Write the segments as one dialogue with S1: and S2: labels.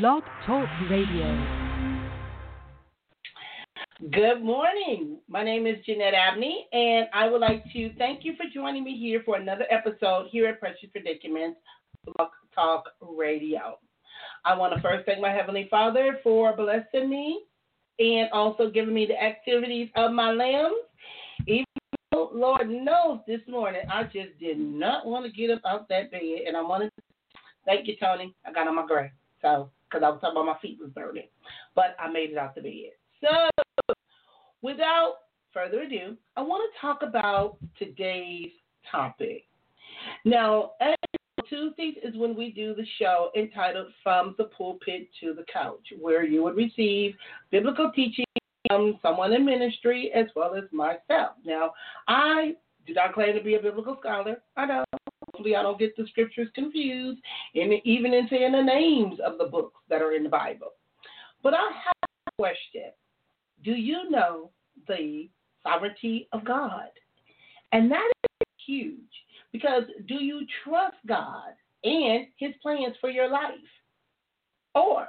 S1: Blog Talk Radio.
S2: Good morning. My name is Jeanette Abney, and I would like to thank you for joining me here for another episode here at Precious Predicaments Blog Talk Radio. I want to first thank my Heavenly Father for blessing me and also giving me the activities of my limbs. Even though, Lord knows this morning, I just did not want to get up out that bed, and I wanted to thank you, Tony. I got on my gray. So, because I was talking about my feet was burning, but I made it out the bed. So, without further ado, I want to talk about today's topic. Now, Tuesdays is when we do the show entitled From the Pulpit to the Couch, where you would receive biblical teaching from someone in ministry as well as myself. Now, I do not claim to be a biblical scholar. I don't. Hopefully, I don't get the scriptures confused, and even in saying the names of the books that are in the Bible. But I have a question: Do you know the sovereignty of God? And that is huge because do you trust God and His plans for your life, or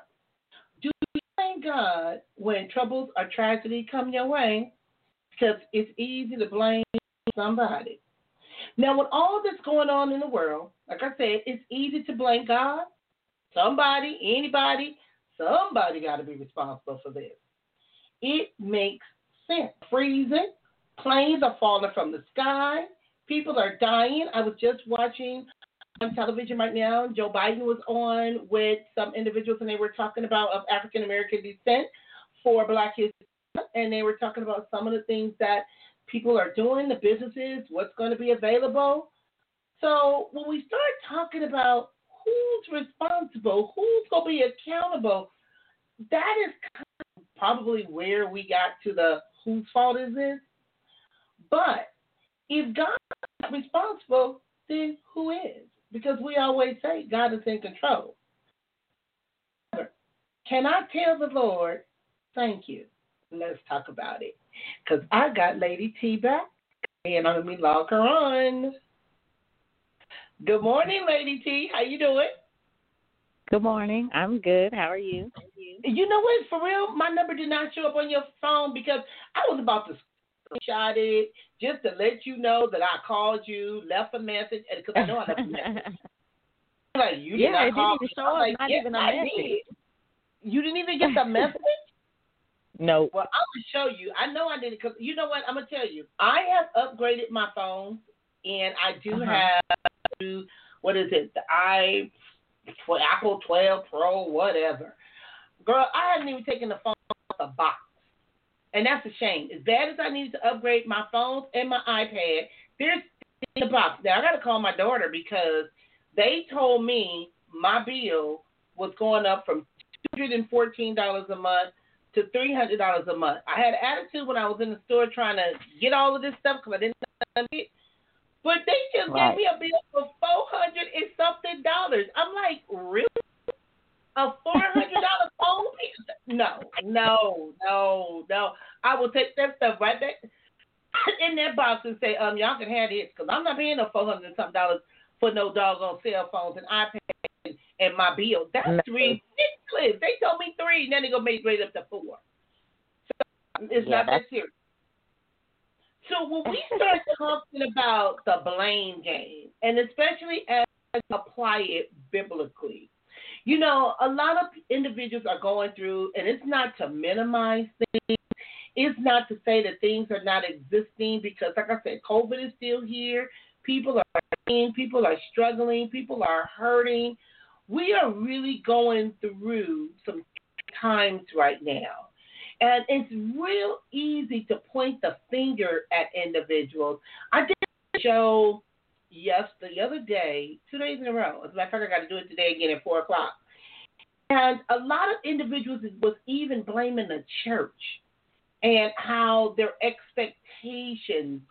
S2: do you blame God when troubles or tragedy come your way? Because it's easy to blame somebody. Now, with all that's going on in the world, like I said, it's easy to blame God, somebody, anybody. Somebody got to be responsible for this. It makes sense. Freezing, planes are falling from the sky, people are dying. I was just watching on television right now. Joe Biden was on with some individuals, and they were talking about of African American descent for Black History, and they were talking about some of the things that people are doing, the businesses, what's going to be available. So when we start talking about who's responsible, who's going to be accountable, that is kind of probably where we got to the whose fault is this. But if God not responsible, then who is? Because we always say God is in control. Can I tell the Lord, thank you? Let's talk about it. Because I got Lady T back, and I'm going to log her on. Good morning, Lady T. How you doing?
S3: Good morning. I'm good. How are you?
S2: You know what? For real, my number did not show up on your phone because I was about to screenshot it just to let you know that I called you, left a message, and because I know I left a message. like you
S3: yeah,
S2: did
S3: it
S2: not call
S3: didn't
S2: me.
S3: show up.
S2: like,
S3: Not
S2: yes,
S3: even a
S2: I
S3: message.
S2: did. You didn't even get the message.
S3: No.
S2: Well, I'm gonna show you. I know I did it because you know what? I'm gonna tell you. I have upgraded my phone, and I do
S3: Uh-huh.
S2: have what is it? The i for Apple 12 Pro, whatever. Girl, I haven't even taken the phone off the box, and that's a shame. As bad as I needed to upgrade my phones and my iPad, there's in the box. Now I got to call my daughter because they told me my bill was going up from two hundred and fourteen dollars a month to three hundred dollars a month. I had attitude when I was in the store trying to get all of this stuff because I didn't know it. But they just
S3: Right.
S2: gave me a bill for four hundred and something dollars. I'm like, really? A four hundred dollar phone? No, no, no, no. I will take that stuff right back in that box and say, um, y'all can have this because I'm not paying no four hundred and something dollars for no doggone cell phones and iPads and my bill. That's
S3: No.
S2: ridiculous. They told me three, and then they gonna make it up to four. So it's
S3: Yeah,
S2: not that serious. So when we start talking about the blame game, and especially as apply it biblically, you know, a lot of individuals are going through, and it's not to minimize things. It's not to say that things are not existing because, like I said, COVID is still here. People are people are struggling, people are hurting. We are really going through some times right now. And it's real easy to point the finger at individuals. I did a show yes the other day, two days in a row. As a matter of fact, I got to do it today again at four o'clock. And a lot of individuals was even blaming the church and how their expectations.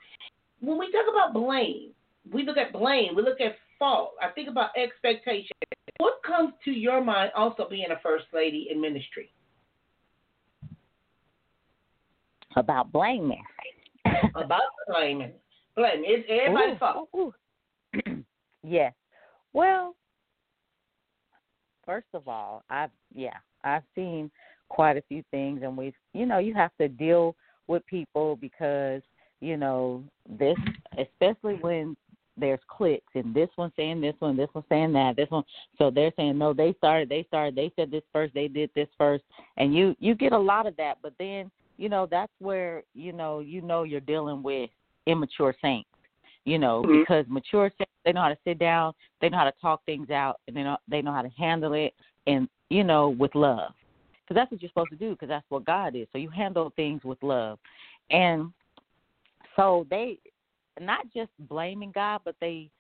S2: When we talk about blame, we look at blame, we look at fault. I think about expectation. What comes to your mind also being a first lady in ministry?
S3: About blaming.
S2: About blaming. Blame. It's everybody's
S3: Ooh,
S2: fault.
S3: ooh, ooh. yes. Well, first of all, I've yeah, I've seen quite a few things, and we've you know you have to deal with people because you know this, especially when there's clicks and this one saying this one, this one saying that, this one. So they're saying no, they started, they started, they said this first, they did this first, and you you get a lot of that. But then you know that's where you know you know you're dealing with immature saints. You know
S2: Mhm.
S3: because mature saints they know how to sit down, they know how to talk things out, and they know they know how to handle it, and you know with love. Because that's what you're supposed to do. Because that's what God is. So you handle things with love, and so they not just blaming God, but they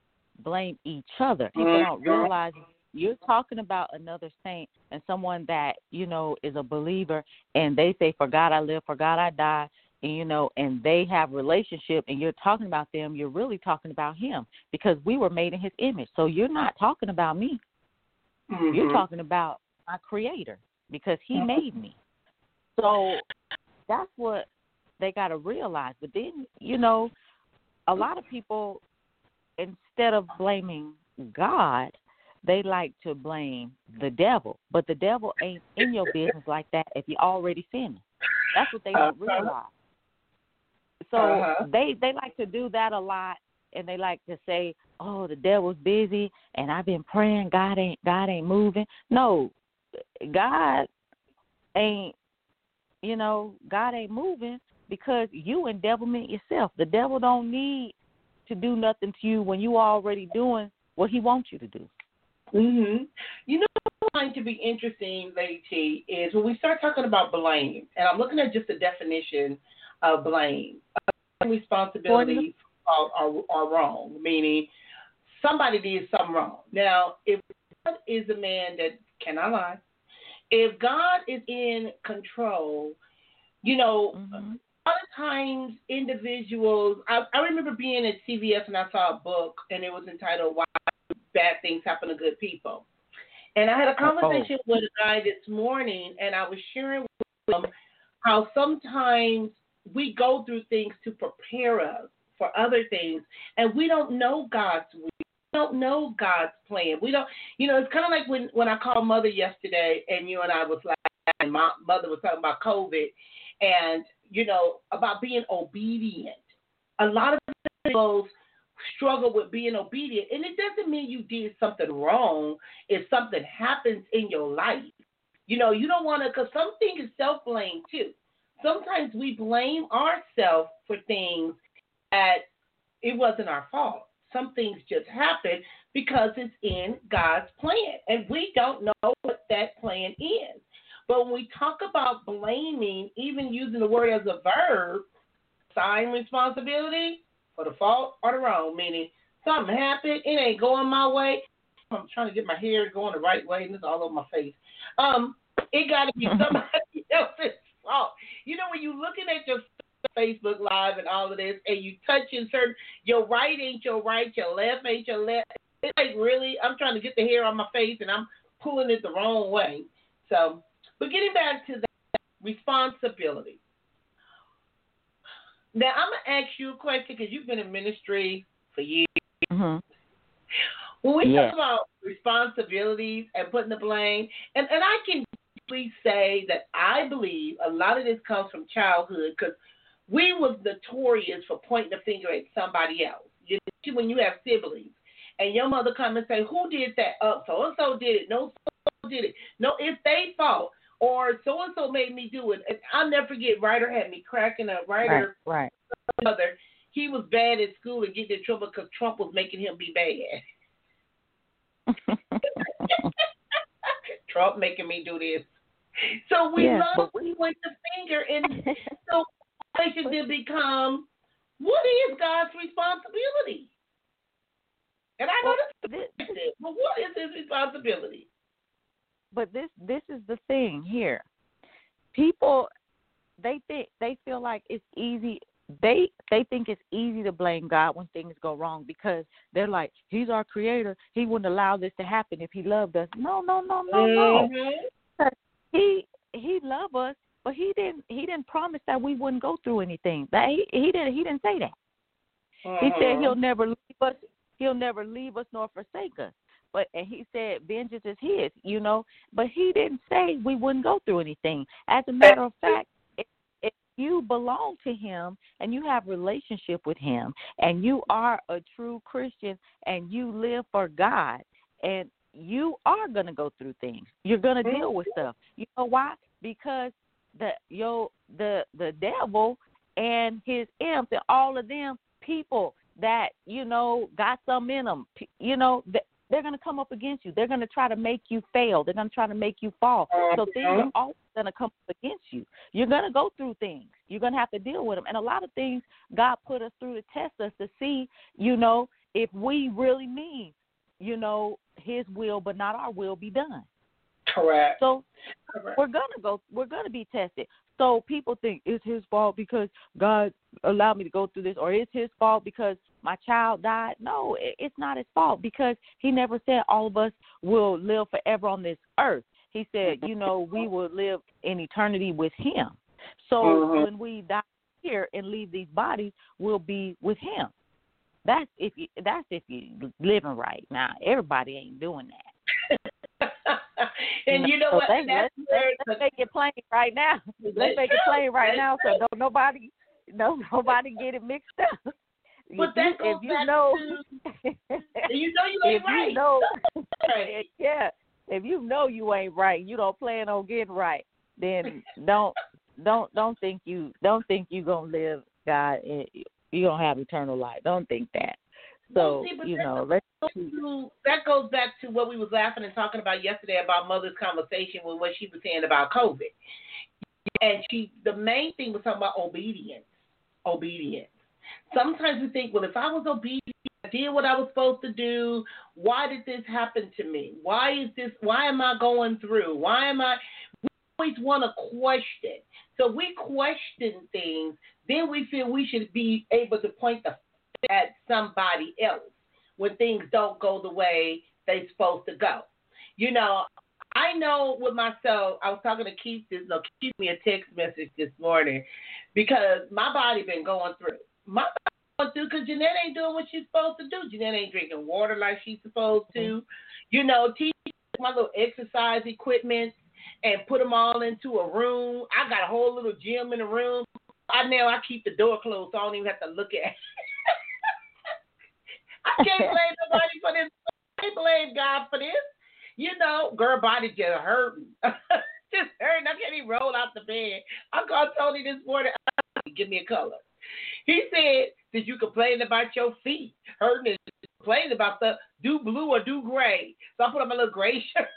S3: blame each other. People don't
S2: Mhm.
S3: realize you're talking about another saint and someone that you know is a believer, and they say, "For God I live, for God I die," and you know, and they have relationship, and you're talking about them. You're really talking about Him because we were made in His image. So you're not talking about me. You're
S2: Mhm.
S3: talking about my Creator because He
S2: Mhm.
S3: made me. So that's what they got to realize. But then, you know, a lot of people, instead of blaming God, they like to blame the devil. But the devil ain't in your business like that if you're already sinning. That's what they don't
S2: Uh-huh.
S3: realize. So
S2: Uh-huh.
S3: they they like to do that a lot, and they like to say, "Oh, the devil's busy, and I've been praying. God ain't God ain't moving." No, God ain't. You know, God ain't moving because you endevilment yourself. The devil don't need to do nothing to you when you already doing what he wants you to do.
S2: hmm You know what's going to be interesting, Lady T, is when we start talking about blame, and I'm looking at just the definition of blame. Uh, responsibilities are, are, are wrong, meaning somebody did something wrong. Now, if God is a man that cannot lie, if God is in control, you know,
S3: Mhm.
S2: A lot of times individuals I, I remember being at CVS and I saw a book and it was entitled Why Bad Things Happen to Good People. And I had a oh, oh. conversation with a guy this morning and I was sharing with him how sometimes we go through things to prepare us for other things and we don't know God's will. We don't know God's plan. We don't you know, it's kinda like when when I called mother yesterday and you and I was like and my mother was talking about COVID and you know about being obedient. A lot of people struggle with being obedient, and it doesn't mean you did something wrong. If something happens in your life, you know you don't want to, because something is self blame too. Sometimes we blame ourselves for things that it wasn't our fault. Some things just happen because it's in God's plan, and we don't know what that plan is. But when we talk about blaming, even using the word as a verb, sign responsibility for the fault or the wrong, meaning something happened, it ain't going my way. I'm trying to get my hair going the right way, and it's all over my face. Um, it got to be somebody else's fault. You know, when you're looking at your Facebook Live and all of this, and you touching certain, your right ain't your right, your left ain't your left. It's like really, I'm trying to get the hair on my face, and I'm pulling it the wrong way. So, but getting back to that responsibility. Now, I'm gonna ask you a question because you've been in ministry for years.
S3: Mhm.
S2: When we
S3: Yeah.
S2: talk about responsibilities and putting the blame, and, and I can please say that I believe a lot of this comes from childhood because we was notorious for pointing the finger at somebody else. You know, when you have siblings and your mother come and say, "Who did that?" Oh, so and so did it. No, so did it. No, it's they fault. Or so and so made me do it. And I'll never forget. Ryder had me cracking up.
S3: Right,
S2: Ryder
S3: right.
S2: brother, he was bad at school and getting in trouble because Trump was making him be bad. Trump making me do this. So we
S3: Yeah,
S2: love to point the finger, and so question did become, what is God's responsibility? And I know
S3: Well,
S2: this
S3: this,
S2: but what is his responsibility?
S3: But this this is the thing here. People they think they feel like it's easy they they think it's easy to blame God when things go wrong because they're like, He's our creator. He wouldn't allow this to happen if he loved us. No, no, no, no, no.
S2: Mhm.
S3: He he loved us, but he didn't he didn't promise that we wouldn't go through anything. That he, he didn't he didn't say that. He said
S2: Mhm.
S3: he'll never leave us. He'll never leave us nor forsake us. But and he said vengeance is his, you know. But he didn't say we wouldn't go through anything. As a matter of fact, if, if you belong to him and you have relationship with him and you are a true Christian and you live for God and you are gonna go through things. You're gonna deal with stuff. You know why? Because the yo the the devil and his imps and all of them people that you know got some in them you know they're going to come up against you. They're going to try to make you fail. They're going to try to make you fall. So uh-huh. things are always going to come up against you. You're going to go through things. You're going to have to deal with them and a lot of things god put us through to test us to see you know if we really mean you know his will but not our will be done.
S2: Correct.
S3: So
S2: correct.
S3: we're gonna go we're gonna be tested so people think it's his fault because God allowed me to go through this, or it's his fault because my child died. No, it's not his fault because he never said all of us will live forever on this earth. He said, you know, we will live in eternity with him. So
S2: Mhm.
S3: when we die here and leave these bodies, we'll be with him. That's if you that's if you living right. Now everybody ain't doing that.
S2: and you know
S3: So
S2: what?
S3: let's,
S2: That's
S3: let's,
S2: where
S3: let's, make it plain right now. Let's make it plain right now, so don't nobody, no nobody get it mixed up.
S2: But
S3: if
S2: that
S3: you,
S2: goes
S3: if you
S2: back
S3: know,
S2: to you know you
S3: if
S2: right.
S3: you know,
S2: Right.
S3: yeah, if you know you ain't right, you don't plan on getting right, then don't don't don't think you don't think you gonna live God. and You gonna have eternal life. Don't think that.
S2: Well,
S3: So
S2: see,
S3: you
S2: that
S3: know, let's
S2: to- that goes back to what we was laughing and talking about yesterday about mother's conversation with what she was saying about COVID. And she, the main thing was talking about obedience. Obedience. Sometimes we think, well, if I was obedient, I did what I was supposed to do. Why did this happen to me? Why is this? Why am I going through? Why am I? We always want to question. So we question things. Then we feel we should be able to point the at somebody else when things don't go the way they're supposed to go. You know, I know with myself, I was talking to Keith this no, Keith me a text message this morning because my body been going through. My body going through because Jeanette ain't doing what she's supposed to do. Jeanette ain't drinking water like she's supposed to. Mm-hmm. You know, teach my little exercise equipment and put them all into a room. I got a whole little gym in the room. I now I keep the door closed so I don't even have to look at I can't blame nobody for this. I can't blame God for this. You know, girl body just hurting. just hurting. I can't even roll out the bed. I called Tony this morning. Give me a color. He said, that you complain about your feet hurting and complain about the do blue or do gray? So I put on my little gray shirt.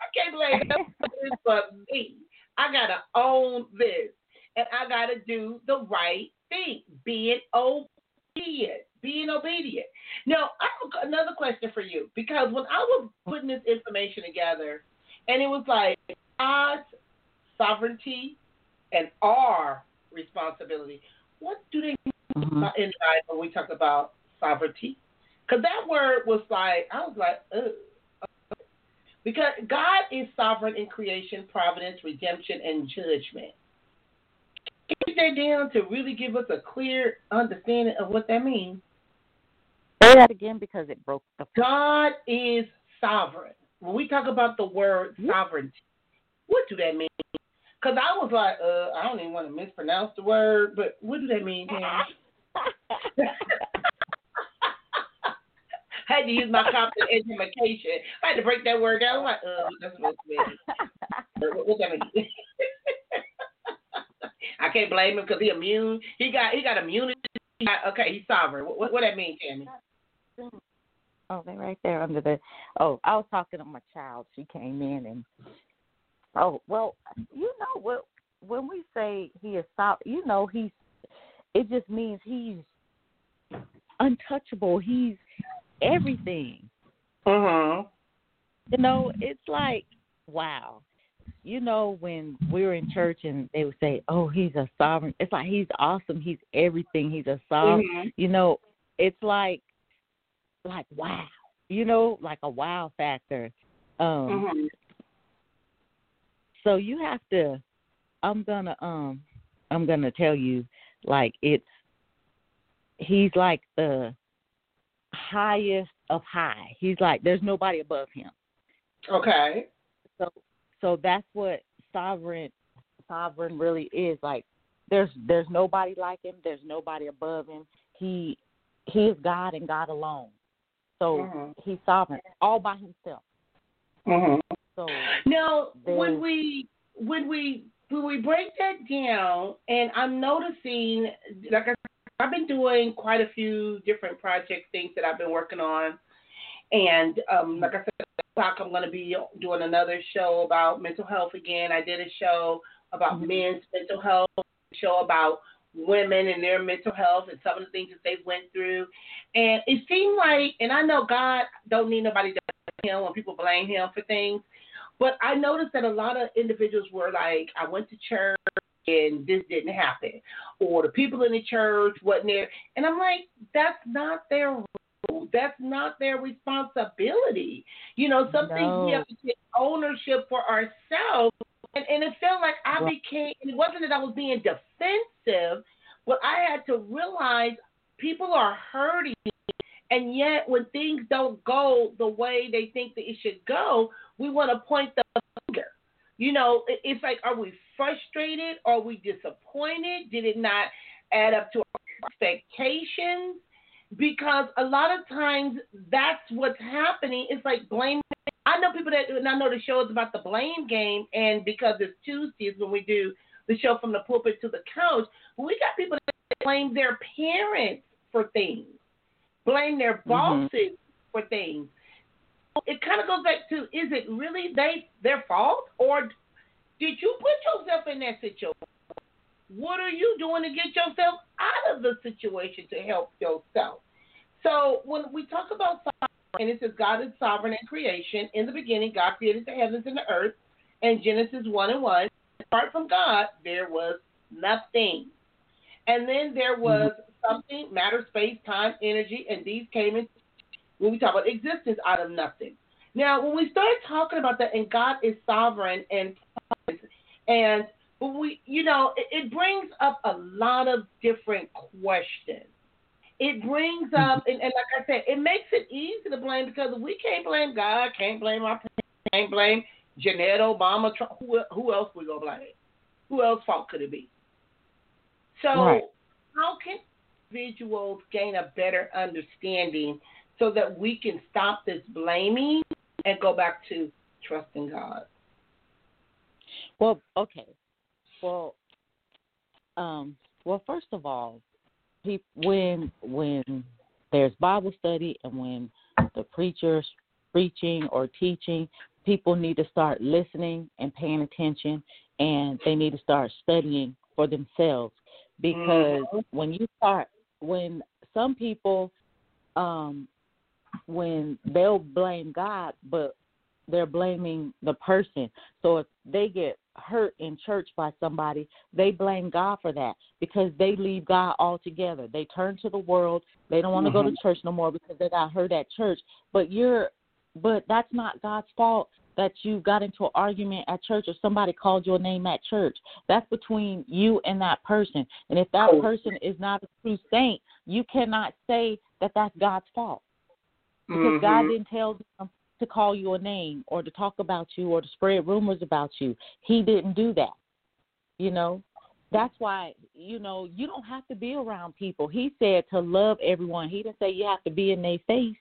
S2: I can't blame nobody but me. I gotta own this. And I gotta do the right thing. Being obedient being obedient. Now, I have another question for you because when I was putting this information together, and it was like God's sovereignty and our responsibility. What do they mean
S3: Mhm.
S2: in the Bible when we talk about sovereignty? Because that word was like, I was like, ugh. Because God is sovereign in creation, providence, redemption, and judgment. Get that down to really give us a clear understanding of what that means.
S3: Say that again because it broke the.
S2: God is sovereign. When we talk about the word sovereignty, what do that mean? Because I was like, uh, I don't even want to mispronounce the word, but what do that mean? I had to use my competent education. I had to break that word down. I'm like, uh, that's supposed to mean? What, what that mean? I can't blame him because he immune. He got he got immunity. Got- okay, he's sovereign. What, what, that mean, Tammy?
S3: Oh, they right there under the. Oh, I was talking to my child. She came in and. Oh well, you know what? When we say he is sovereign, you know he's. It just means he's untouchable. He's everything.
S2: Uh huh.
S3: You know, it's like wow. You know, when we were in church and they would say, "Oh, he's a sovereign," it's like he's awesome. He's everything. He's a sovereign.
S2: Mhm.
S3: You know, it's like, like wow. You know, like a wow factor. Um,
S2: Mhm.
S3: So you have to. I'm gonna um. I'm gonna tell you, like it's. He's like the highest of high. He's like there's nobody above him.
S2: Okay.
S3: So so that's what sovereign sovereign really is like there's there's nobody like him, there's nobody above him. He he is God and God alone. So
S2: Mhm.
S3: he's sovereign all by himself.
S2: Mhm.
S3: So
S2: Now, when we when we when we break that down, and I'm noticing, like I, I've been doing quite a few different project things that I've been working on, and um, like I said, talk I'm going to be doing another show about mental health again. I did a show about
S3: Mhm.
S2: men's mental health, a show about women and their mental health and some of the things that they went through, and it seemed like, and I know God don't need nobody to blame him when people blame him for things. But I noticed that a lot of individuals were like, I went to church and this didn't happen. Or the people in the church wasn't there. And I'm like, that's not their That's not their responsibility. You know, some things we have to take ownership for ourselves. And, and it felt like I became, it wasn't that I was being defensive, but I had to realize people are hurting. And yet, when things don't go the way they think that it should go, we want to point the finger. You know, it's like, are we frustrated? Are we disappointed? Did it not add up to our expectations? Because a lot of times that's what's happening. It's like blame. I know people that, and I know the show is about the blame game, and because it's Tuesdays when we do the show from the pulpit to the couch, we got people that blame their parents for things, blame their mm-hmm. bosses for things it kind of goes back to is it really they their fault or did you put yourself in that situation? What are you doing to get yourself out of the situation to help yourself? So when we talk about sovereign, and it says God is sovereign in creation. In the beginning, God created the heavens and the earth. And Genesis one and one. Apart from God, there was nothing. And then there mm-hmm. was something, matter, space, time, energy, and these came in when we talk about existence out of nothing. Now, when we start talking about that, and God is sovereign, and and we, you know, it, it brings up a lot of different questions. It brings mm-hmm. up, and, and like I said, it makes it easy to blame because we can't blame God, can't blame our parents, can't blame Jeanette Obama, Trump, who, who else we gonna blame? Who else fault could it be? So,
S3: Right.
S2: how can individuals gain a better understanding so that we can stop this blaming and go back to trusting God?
S3: Well, okay. Well, um, well, first of all, peop when when there's Bible study and when the preacher's preaching or teaching, people need to start listening and paying attention, and they need to start studying for themselves because
S2: Mhm.
S3: when you start when some people um when they'll blame God but they're blaming the person. So if they get hurt in church by somebody, they blame God for that because they leave God altogether. They turn to the world. They don't want to go to church no more because they got hurt at church. But you're but that's not God's fault that you got into an argument at church or somebody called your name at church. That's between you and that person. And if that
S2: Oh.
S3: person is not a true saint, you cannot say that that's God's fault because God
S2: Mhm.
S3: didn't tell them to call you a name or to talk about you or to spread rumors about you. He didn't do that. You know, that's why you know you don't have to be around people. He said to love everyone. He didn't say you have to be in their face.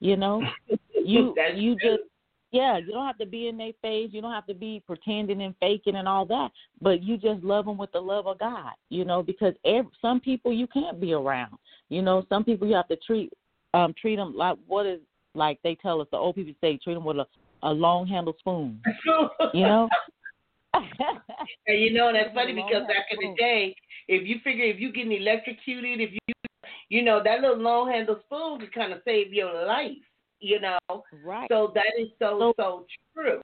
S3: You know, you you
S2: true.
S3: just yeah, you don't have to be in their face. You don't have to be pretending and faking and all that. But you just love them with the love of God. You know, because every, some people you can't be around. You know, some people you have to treat um treat them like what is like they tell us the old people say treat them with a a long handle spoon. You know.
S2: And you know, that's funny because back in the day, if you figure if you getting electrocuted, if you, you know, that little long handle spoon could kind of save your life. You know,
S3: right.
S2: so that is so so true,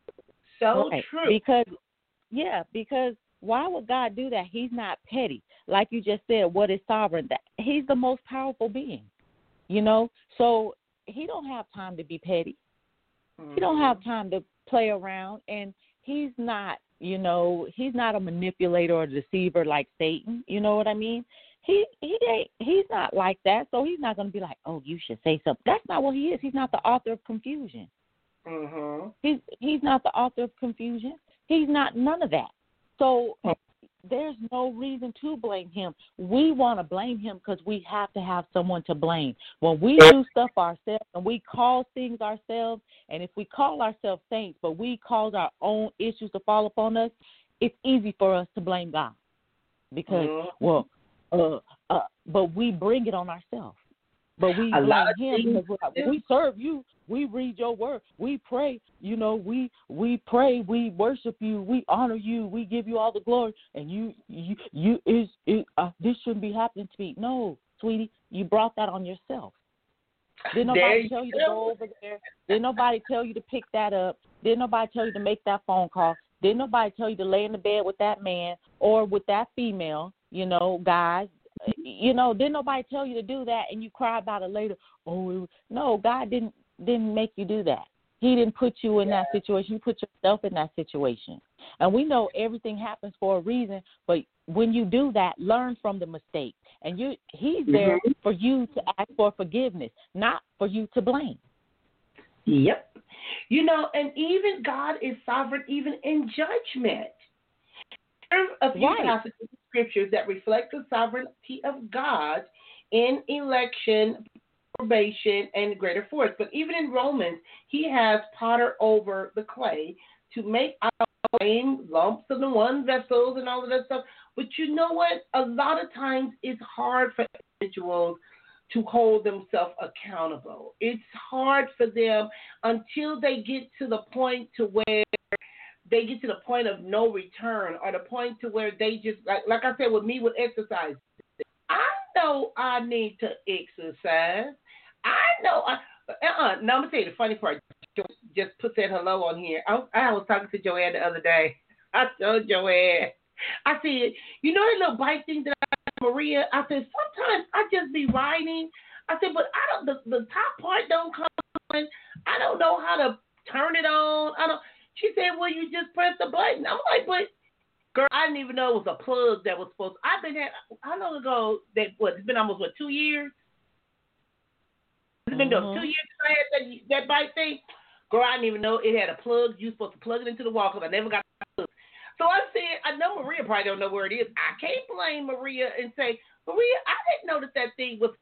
S2: so
S3: Right.
S2: true.
S3: Because yeah, because why would God do that? He's not petty. Like you just said, what is sovereign? That he's the most powerful being. You know? So he don't have time to be petty. He don't have time to play around and he's not, you know, he's not a manipulator or a deceiver like Satan. You know what I mean? he he ain't he's not like that. So he's not going to be like, oh, you should say something. That's not what he is. He's not the author of confusion.
S2: Mhm.
S3: He's he's not the author of confusion. He's not none of that. So there's no reason to blame him. We want to blame him because we have to have someone to blame. When we do stuff ourselves and we cause things ourselves, and if we call ourselves saints, but we cause our own issues to fall upon us, it's easy for us to blame God because,
S2: Mhm.
S3: well, uh, uh, but we bring it on ourselves. But we
S2: A
S3: blame
S2: lot of
S3: him because like, we serve you. We read your word. We pray. You know, we we pray. We worship you. We honor you. We give you all the glory. And you you you is it, uh, this shouldn't be happening to me. No, sweetie, you brought that on yourself. Did nobody
S2: you
S3: tell you to
S2: go.
S3: go over there? Did nobody tell you to pick that up? Did nobody tell you to make that phone call? Did nobody tell you to lay in the bed with that man or with that female? You know, guys. You know, didn't nobody tell you to do that, and you cry about it later? Oh, no, God didn't didn't make you do that. He didn't put you in that situation. You put yourself in that situation. And we know everything happens for a reason, but when you do that, learn from the mistake. And you he's there
S2: Mhm.
S3: for you to ask for forgiveness, not for you to blame.
S2: Yep. You know, and even God is sovereign even in judgment. A few
S3: Right.
S2: passages scriptures that reflect the sovereignty of God in election, probation, and greater force. But even in Romans, he has potter over the clay to make out plain lumps of the one vessels and all of that stuff. But you know what? A lot of times it's hard for individuals to hold themselves accountable. It's hard for them until they get to the point to where they get to the point of no return or the point to where they just like like I said with me with exercise. I know I need to exercise. I know I uh-uh. Now I'm gonna tell you the funny part. Just put that hello on here. I, I was talking to Joanne the other day. I told Joanne. I said, you know that little bike thing that I Maria? I said, sometimes I just be riding. I said, but I don't the, the top part don't come on. I don't know how to turn it on. I don't she said, Well you just press the button. I'm like, but girl, I didn't even know it was a plug that was supposed to, I've been at how long ago that what it's been almost what, two years? It's been
S3: Mhm.
S2: two years since I had that that bike thing. Girl, I didn't even know it had a plug. You supposed to plug it into the wall because I never got the plug. So I said, I know Maria probably don't know where it is. I can't blame Maria and say, Maria, I didn't know that that thing was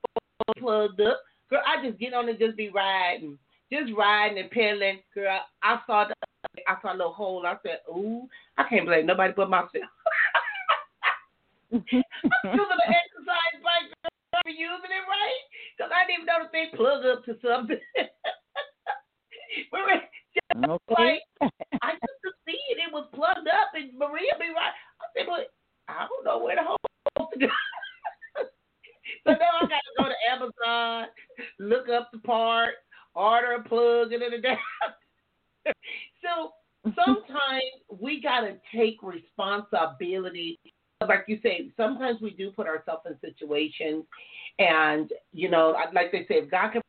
S2: plugged up. Girl, I just get on and just be riding, just riding and pedaling. Girl, I saw the, I saw a little hole. I said, ooh, I can't blame nobody but myself. I'm using an exercise bike. I'm using it right because I didn't even know the thing plug up to something. Maria, just
S3: Okay.
S2: I used to see it. It was plugged up, and Maria be right. I said, but I don't know where the hole is to go. so now I got to go to Amazon, look up the part, order a plug, and then the damn. so sometimes we got to take responsibility. Like you say, sometimes we do put ourselves in situations, and you know, like they say, if God can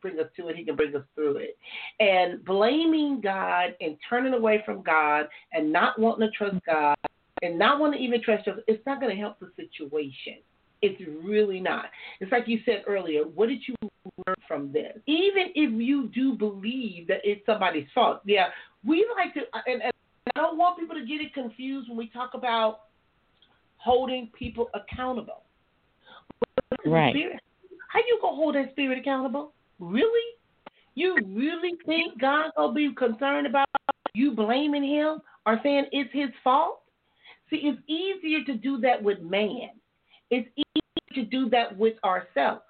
S2: bring us to it, He can bring us through it. And blaming God and turning away from God and not wanting to trust God and not wanting to even trust us, it's not going to help the situation. It's really not. It's like you said earlier. What did you learn from this? Even if you do believe that it's somebody's fault, yeah, we like to, uh, and, and I don't want people to get it confused when we talk about holding people accountable.
S3: Right.
S2: Spirit, how you gonna hold that spirit accountable? Really? You really think God gonna be concerned about you blaming him or saying it's his fault? See, it's easier to do that with man. It's easy to do that with ourselves.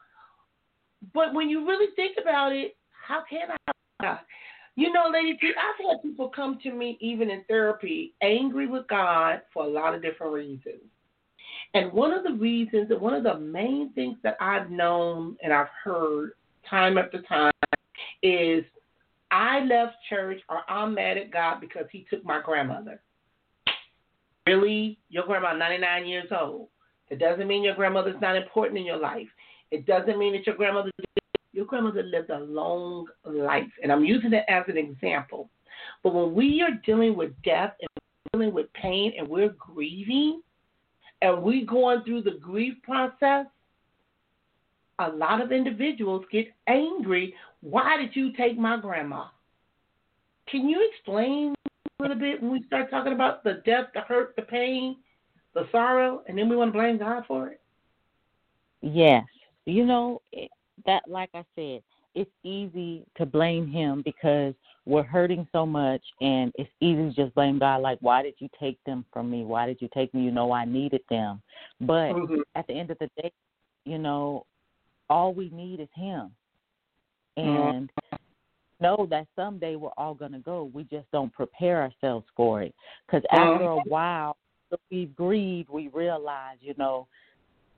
S2: But when you really think about it, how can I? You know, Lady I've had people come to me even in therapy angry with God for a lot of different reasons. And one of the reasons, one of the main things that I've known and I've heard time after time is I left church or I'm mad at God because he took my grandmother. Really? Your grandma 99 years old. It doesn't mean your grandmother's not important in your life. It doesn't mean that your grandmother your grandmother lived a long life. And I'm using it as an example. But when we are dealing with death and dealing with pain and we're grieving, and we're going through the grief process, a lot of individuals get angry. Why did you take my grandma? Can you explain a little bit when we start talking about the death, the hurt, the pain, the sorrow, and then we want to blame God for it?
S3: Yes. You know, that, like I said, it's easy to blame Him because we're hurting so much, and it's easy to just blame God, like, why did you take them from me? Why did you take me? You know, I needed them. But mm-hmm. at the end of the day, you know, all we need is Him. Mm-hmm. And know that someday we're all going to go. We just don't prepare ourselves for it. Because after a while, we've grieved, we realize, you know,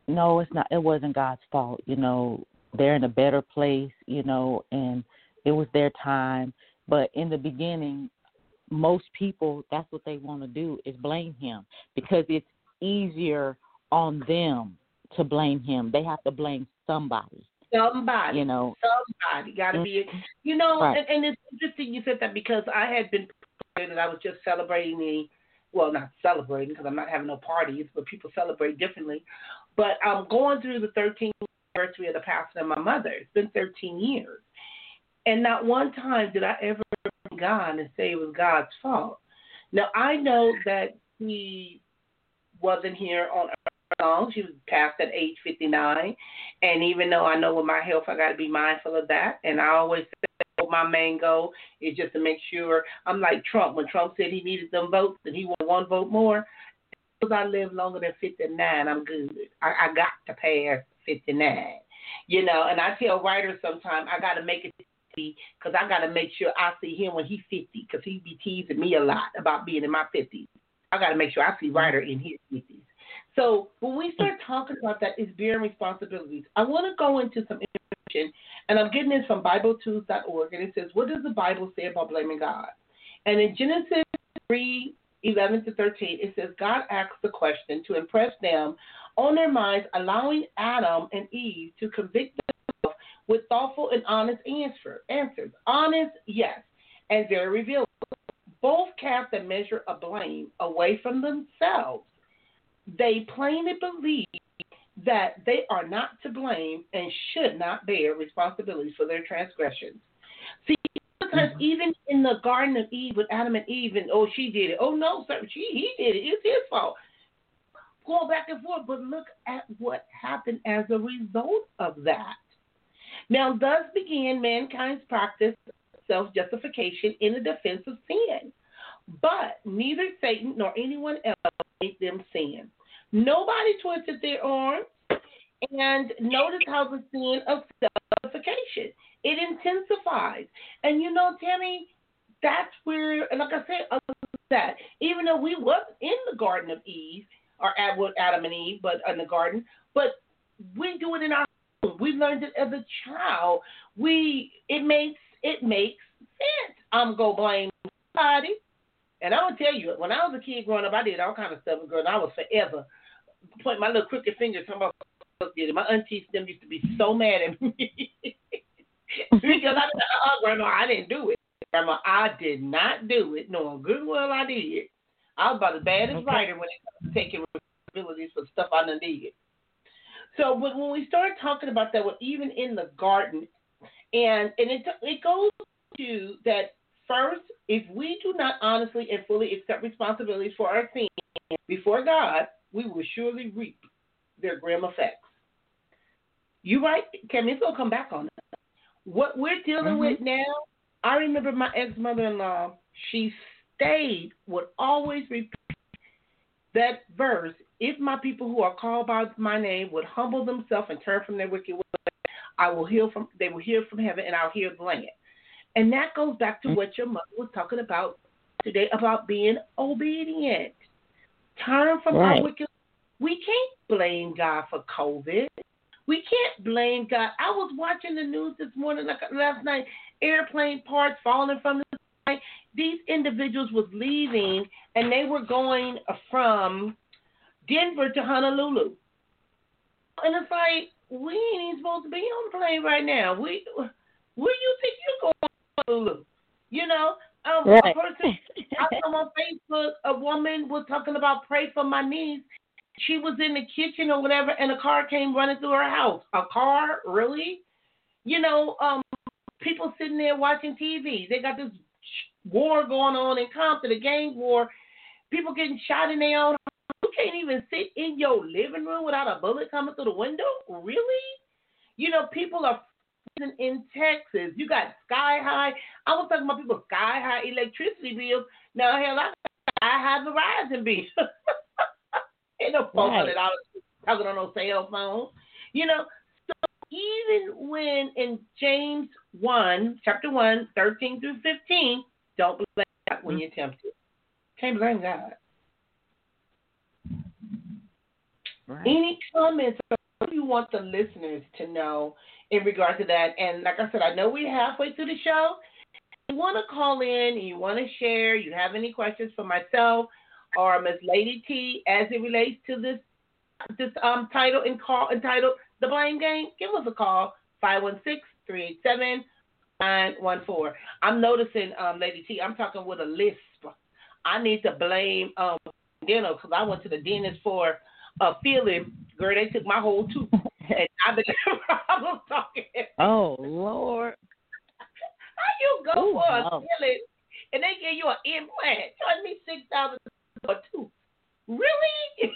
S3: no, it's not. It wasn't God's fault. You know, they're in a better place. You know, and it was their time. But in the beginning, most people, that's what they want to do is blame Him because it's easier on them to blame Him. They have to blame somebody.
S2: Somebody,
S3: you know,
S2: somebody got to be, mm-hmm. you know, right. and, and it's interesting you said that because I had been and I was just celebrating the, well, not celebrating because I'm not having no parties, but people celebrate differently. But I'm going through the 13th anniversary of the passing of my mother. It's been 13 years, and not one time did I ever God and say it was God's fault. Now I know that he wasn't here on earth long. She was passed at age 59. And even though I know with my health, I got to be mindful of that. And I always say my main goal is just to make sure I'm like Trump. When Trump said he needed them votes and he wanted one vote more, because I live longer than 59, I'm good. I, I got to pass 59. You know, and I tell writers sometimes I got to make it because I got to make sure I see him when he's 50 because he be teasing me a lot about being in my 50s. I got to make sure I see Ryder in his 50s. So when we start talking about that, it's bearing responsibilities. I want to go into some information, and I'm getting this from BibleTools.org, and it says, "What does the Bible say about blaming God?" And in Genesis 3, 11 to 13, it says God asks the question to impress them on their minds, allowing Adam and Eve to convict themselves with thoughtful and honest answer, answers. Honest, yes, and very revealing. Both cast a measure of blame away from themselves they plainly believe that they are not to blame and should not bear responsibility for their transgressions. See, because mm-hmm. even in the Garden of Eve with Adam and Eve, and oh, she did it. Oh no, sir, she he did it. It's his fault. Going back and forth, but look at what happened as a result of that. Now, thus began mankind's practice of self justification in the defense of sin. But neither Satan nor anyone else made them sin. Nobody twisted their arms. And notice how the sin of self-justification it intensifies. And you know, Tammy, that's where, and like I said, that even though we was in the Garden of Eve or at what Adam and Eve, but in the garden, but we do it in our home. We learned it as a child. We it makes it makes sense. I'm gonna blame somebody. And I'm gonna tell you, when I was a kid growing up, I did all kind of stuff. Girl, I was forever point my little crooked finger talking about did My aunties them used to be so mad at me because I said, "Oh, grandma, I didn't do it. Grandma, I did not do it, knowing good well I did. I was about as bad as okay. Ryder when it comes to taking responsibilities for stuff I done did. So, but when we start talking about that, well, even in the garden, and and it it goes to that first, if we do not honestly and fully accept responsibilities for our sins before God, we will surely reap their grim effects. You right, Cammy, it's gonna come back on us. What we're dealing mm-hmm. with now, I remember my ex mother in law, she stayed, would always repeat that verse, if my people who are called by my name would humble themselves and turn from their wicked ways, I will heal from they will hear from heaven and I'll heal the land. And that goes back to mm-hmm. what your mother was talking about today about being obedient. Turn from right. our wicked. We can't blame God for COVID. We can't blame God. I was watching the news this morning, like last night, airplane parts falling from the sky. These individuals was leaving, and they were going from Denver to Honolulu. And it's like we ain't even supposed to be on the plane right now. We, where you think you're going, Honolulu? You know, um, right. a person I saw on Facebook, a woman was talking about pray for my niece. she was in the kitchen or whatever, and a car came running through her house. A car, really? You know, um, people sitting there watching TV. They got this war going on in Compton, a gang war. People getting shot in their own. You can't even sit in your living room without a bullet coming through the window. Really? You know, people are in Texas. You got sky high. I was talking about people sky high electricity bills. Now, hell, I I have Verizon bill. Ain't no four hundred dollars talking on no cell phone. You know, so even when in James one, chapter 1, 13 through fifteen, don't blame God when mm-hmm. you're tempted. Can't blame God. Right. Any comments you want the listeners to know in regard to that? And like I said, I know we're halfway through the show. you want to call in, you want to share, you have any questions for myself or Miss Lady T as it relates to this this um title and call entitled The Blame Game, give us a call 516-387-914. I'm noticing um Lady T, I'm talking with a lisp. I need to blame um dental because I went to the dentist for a feeling. Girl, they took my whole tooth, I've been having problems talking.
S3: Oh Lord.
S2: How you go Ooh, for a no. feeling, and they give you an implant? Charge me six thousand or two. Really?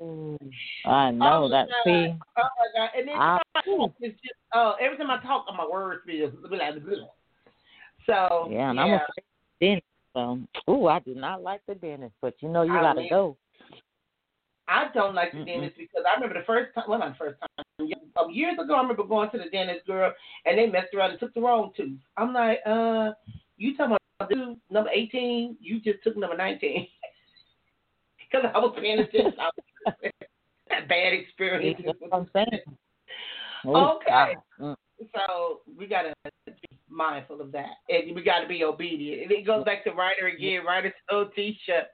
S3: Oh, I know
S2: oh
S3: that. See,
S2: oh my god! And then ah, I, it's just oh, every time I talk, my words feel like so.
S3: Yeah, and
S2: yeah.
S3: I'm afraid dentist. So, ooh, I do not like the dentist, but you know you I gotta mean, go.
S2: I don't like the Mm-mm. dentist because I remember the first time. Well, not the first time. Years ago, I remember going to the dentist, girl, and they messed around and took the wrong tooth. I'm like, uh, you talking about dude number 18? You just took number 19 because I was paying attention. that bad experience.
S3: That's what I'm saying.
S2: okay. Mm. So we gotta be mindful of that, and we gotta be obedient. And it goes back to Ryder again. Ryder so Tisha,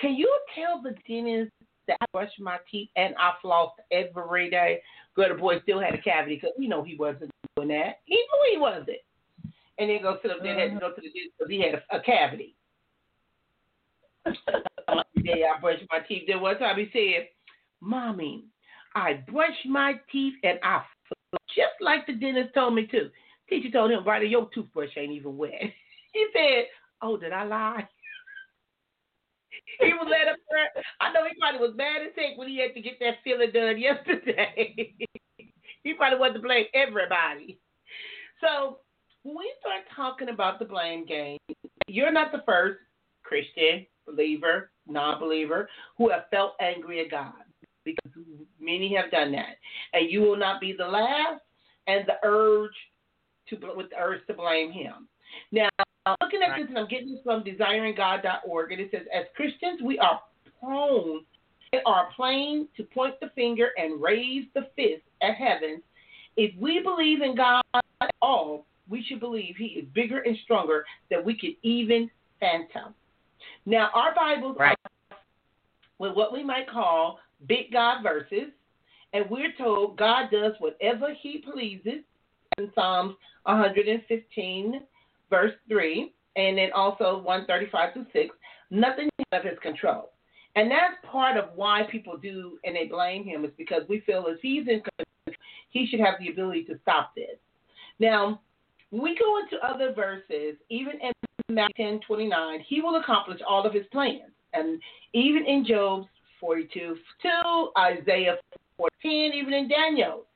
S2: can you tell the dentist that I brush my teeth and I floss every day? Good, boy still had a cavity because we know he wasn't doing that. He knew he wasn't. And then go sit up there, mm-hmm. had to go to the dentist because he had a, a cavity. day I brushed my teeth. Then one time he said, Mommy, I brush my teeth and I just like the dentist told me to. Teacher told him, Ryder, your toothbrush ain't even wet. he said, Oh, did I lie? He was at I know he probably was mad as heck when he had to get that filling done yesterday. he probably wanted to blame everybody. So when we start talking about the blame game, you're not the first Christian, believer, non believer, who have felt angry at God because many have done that. And you will not be the last and the urge to with the urge to blame him. Now, looking at this, and I'm getting this from desiringgod.org, and it says, as Christians, we are prone are plain to point the finger and raise the fist at heaven. If we believe in God at all, we should believe He is bigger and stronger than we could even phantom. Now, our Bibles right. are with what we might call big God verses, and we're told God does whatever He pleases in Psalms 115, verse 3, and then also 135 through 6. Nothing of His control. And that's part of why people do and they blame him is because we feel if he's in control, he should have the ability to stop this. Now, when we go into other verses, even in Matthew 10 29, he will accomplish all of his plans. And even in Job's 42 2, Isaiah 14, even in Daniel.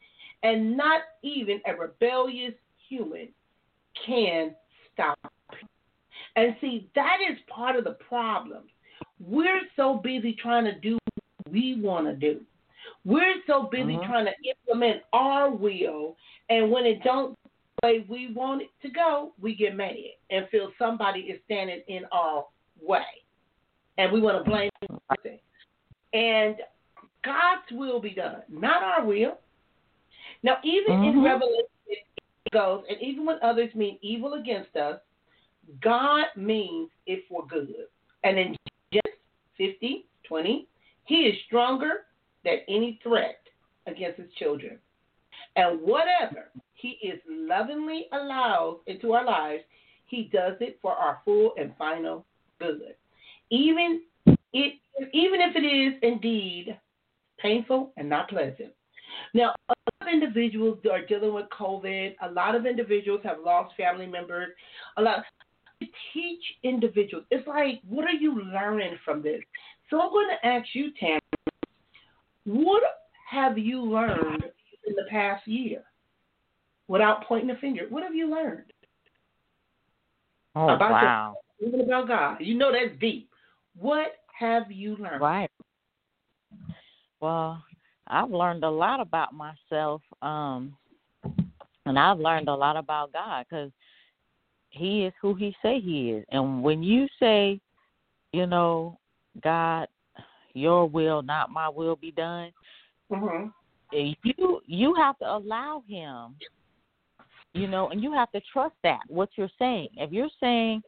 S2: And not even a rebellious human can stop. And see, that is part of the problem. We're so busy trying to do what we want to do. We're so busy uh-huh. trying to implement our will, and when it don't the way we want it to go, we get mad and feel somebody is standing in our way. And we want to blame them. And God's will be done, not our will. Now, even mm-hmm. in Revelation, goes, and even when others mean evil against us, God means it for good. And in Genesis 50, 20, He is stronger than any threat against His children. And whatever he is lovingly allows into our lives, He does it for our full and final good. Even it even if it is indeed painful and not pleasant. Now, a lot of individuals are dealing with COVID. A lot of individuals have lost family members. A lot. To teach individuals. It's like, what are you learning from this? So I'm going to ask you, Tammy, what have you learned in the past year? Without pointing a finger, what have you learned?
S3: Oh
S2: about
S3: wow!
S2: Even about God, you know that's deep. What have you learned?
S3: Right. Well, I've learned a lot about myself, um, and I've learned a lot about God because He is who He say He is. And when you say, you know, God, Your will, not my will, be done,
S2: mm-hmm.
S3: you you have to allow Him. You know, and you have to trust that what you're saying. If you're saying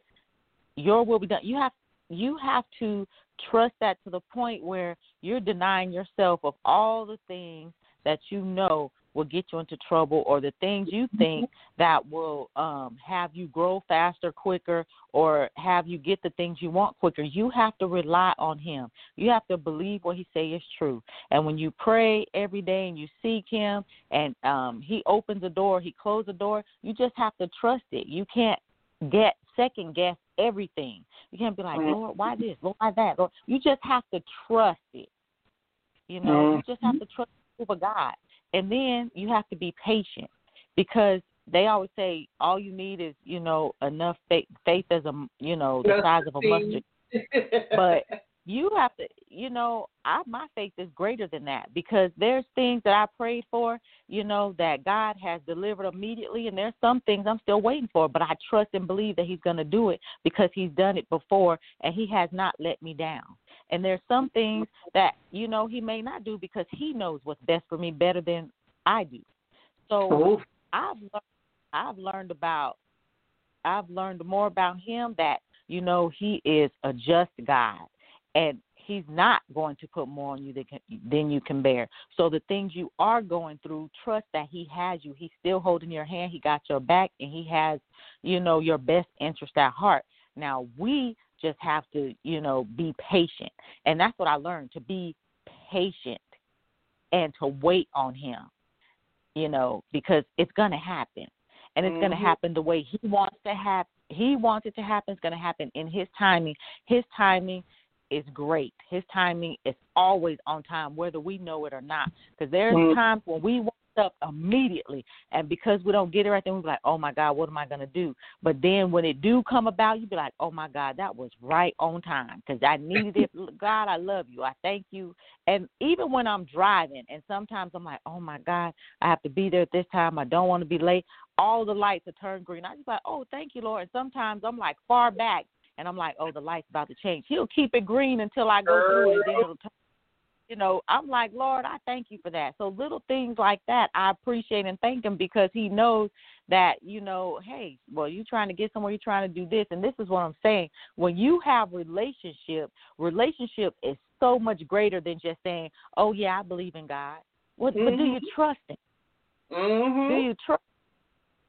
S3: Your will be done, you have you have to trust that to the point where you're denying yourself of all the things that you know will get you into trouble or the things you think that will um have you grow faster quicker or have you get the things you want quicker. You have to rely on him. You have to believe what he say is true. And when you pray every day and you seek him and um he opens a door he closes a door you just have to trust it. You can't get second guess everything. You can't be like, Lord, why this? Lord, why that? Lord, you just have to trust it. You know, mm-hmm. you just have to trust the God. And then you have to be patient because they always say all you need is, you know, enough faith, faith as a, you know, the size of a mustard. but you have to you know i my faith is greater than that because there's things that i prayed for you know that god has delivered immediately and there's some things i'm still waiting for but i trust and believe that he's going to do it because he's done it before and he has not let me down. And there's some things that you know he may not do because he knows what's best for me better than i do. So
S2: oh.
S3: i've learned i've learned about i've learned more about him that you know he is a just god and he's not going to put more on you than, than you can bear. So the things you are going through, trust that he has you. He's still holding your hand. He got your back, and he has, you know, your best interest at heart. Now we just have to, you know, be patient, and that's what I learned to be patient and to wait on him. You know, because it's going to happen, and it's mm-hmm. going to happen the way he wants to happen. He wants it to happen. It's going to happen in his timing. His timing is great. His timing is always on time, whether we know it or not. Because there's mm-hmm. times when we wake up immediately, and because we don't get it right, then we be like, "Oh my God, what am I gonna do?" But then when it do come about, you be like, "Oh my God, that was right on time because I needed it." God, I love you. I thank you. And even when I'm driving, and sometimes I'm like, "Oh my God, I have to be there at this time. I don't want to be late." All the lights are turned green. I just like, "Oh, thank you, Lord." And sometimes I'm like far back and I'm like, oh, the light's about to change. He'll keep it green until I go through it, then it'll turn. You know, I'm like, Lord, I thank you for that. So little things like that, I appreciate and thank him because he knows that, you know, hey, well, you're trying to get somewhere, you're trying to do this, and this is what I'm saying. When you have relationship, relationship is so much greater than just saying, oh yeah, I believe in God. What, mm-hmm. but do you mm-hmm. trust him?
S2: Mm-hmm.
S3: Do you trust?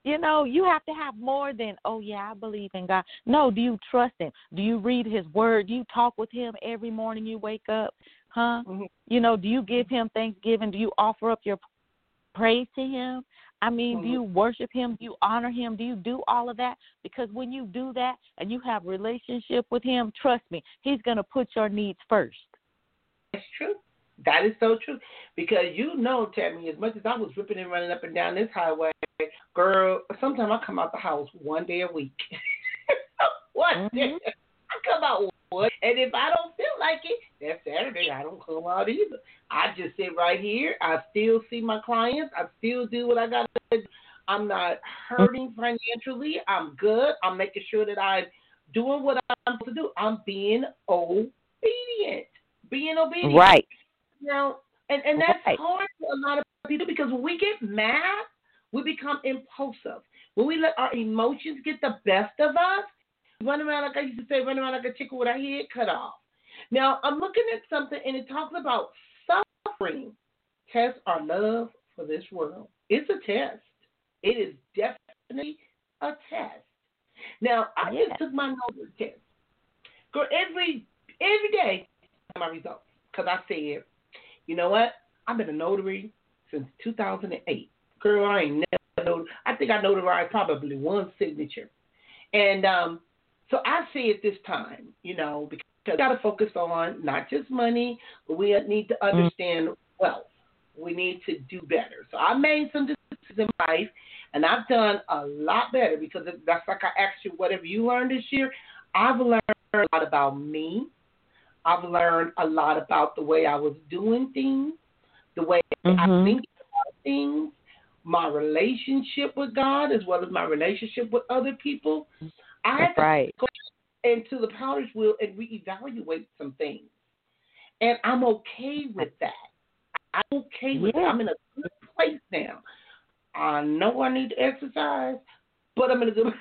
S3: You know, you have to have more than, oh, yeah, I believe in God. No, do you trust Him? Do you read His Word? Do you talk with Him every morning you wake up? Huh?
S2: Mm-hmm.
S3: You know, do you give Him thanksgiving? Do you offer up your praise to Him? I mean,
S2: mm-hmm.
S3: do you worship Him? Do you honor Him? Do you do all of that? Because when you do that and you have relationship with Him, trust me, He's going to put your needs first.
S2: It's true. That is so true. Because you know, Tammy, as much as I was ripping and running up and down this highway, girl, sometimes I come out the house one day a week. one
S3: mm-hmm.
S2: day. I come out one. And if I don't feel like it, that Saturday I don't come out either. I just sit right here. I still see my clients. I still do what I got to do. I'm not hurting financially. I'm good. I'm making sure that I'm doing what I'm supposed to do. I'm being obedient. Being obedient.
S3: Right.
S2: Know, and, and that's
S3: right.
S2: hard for a lot of people because when we get mad, we become impulsive. When we let our emotions get the best of us, run around like I used to say, run around like a chicken with our head cut off. Now, I'm looking at something and it talks about suffering test our love for this world. It's a test. It is definitely a test. Now, I just took my nose test. Girl, every every day my results because I said, you know what? I've been a notary since 2008. Girl, I ain't never. I think I notarized probably one signature, and um, so I see it this time, you know, because we got to focus on not just money, but we need to
S3: Mm.
S2: understand wealth. We need to do better. So I made some decisions in life, and I've done a lot better because that's like I asked you, what have you learned this year? I've learned a lot about me. I've learned a lot about the way I was doing things, the way I
S3: Mhm.
S2: think about things, my relationship with God, as well as my relationship with other people. I had
S3: That's
S2: to
S3: right.
S2: go into the powder's wheel and reevaluate some things. And I'm okay with that. I'm okay with it. I'm in a good place now. I know I need to exercise, but I'm in a good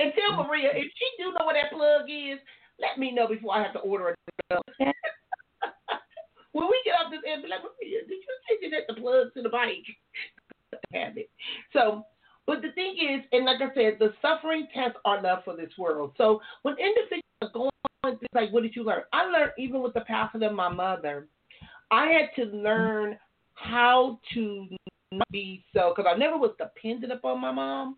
S2: And tell Maria, if she do know what that plug is, let me know before I have to order a When we get off this air, be like, did you say you had the plug to the bike? have it. So, but the thing is, and like I said, the suffering tests are love for this world. So when individuals are going through, like, what did you learn? I learned even with the passing of my mother, I had to learn how to not be so, because I never was dependent upon my mom,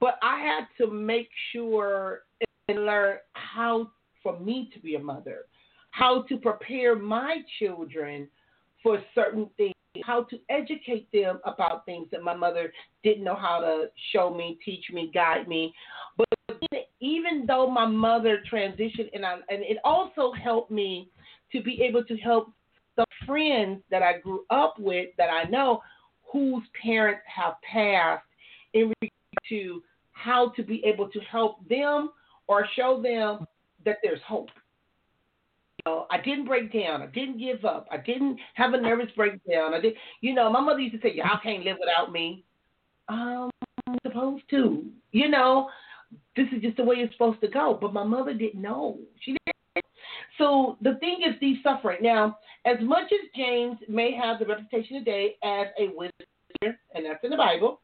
S2: but I had to make sure and learn how for me to be a mother, how to prepare my children for certain things, how to educate them about things that my mother didn't know how to show me, teach me, guide me. But even though my mother transitioned, and I, and it also helped me to be able to help the friends that I grew up with that I know whose parents have passed in regard to how to be able to help them or show them that there's hope. You know, I didn't break down. I didn't give up. I didn't have a nervous breakdown. I did. You know, my mother used to say, "Y'all can't live without me." Um, I'm supposed to. You know, this is just the way it's supposed to go. But my mother didn't know. She didn't. So the thing is, these suffering. Now, as much as James may have the reputation today as a wisdom, and that's in the Bible,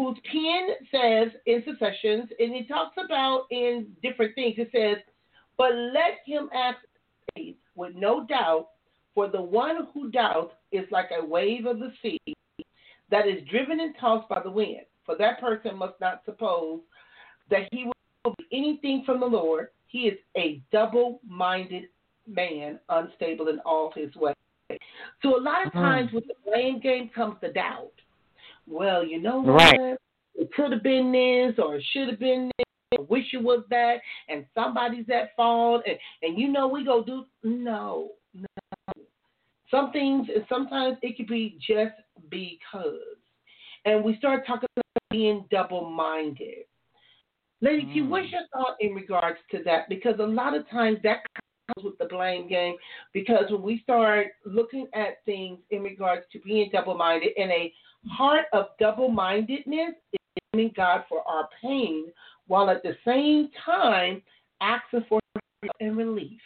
S2: whose pen says in successions, and he talks about in different things. It says, "But let him ask faith with no doubt, for the one who doubts is like a wave of the sea that is driven and tossed by the wind. For that person must not suppose that he will be anything from the Lord. He is a double-minded man, unstable in all his ways." So a lot of
S3: Mhm.
S2: times with the blame game comes the doubt. Well, you know what?
S3: Right.
S2: It could have been this, or it should have been this. I wish it was that, and somebody's at fault, and and you know we go do no, no. Some things, and sometimes it could be just because, and we start talking about being double-minded. Lady T,
S3: Mm.
S2: what's your thought in regards to that? Because a lot of times that comes with the blame game. Because when we start looking at things in regards to being double-minded, in a heart of double-mindedness is blaming God for our pain, while at the same time asking for help and relief.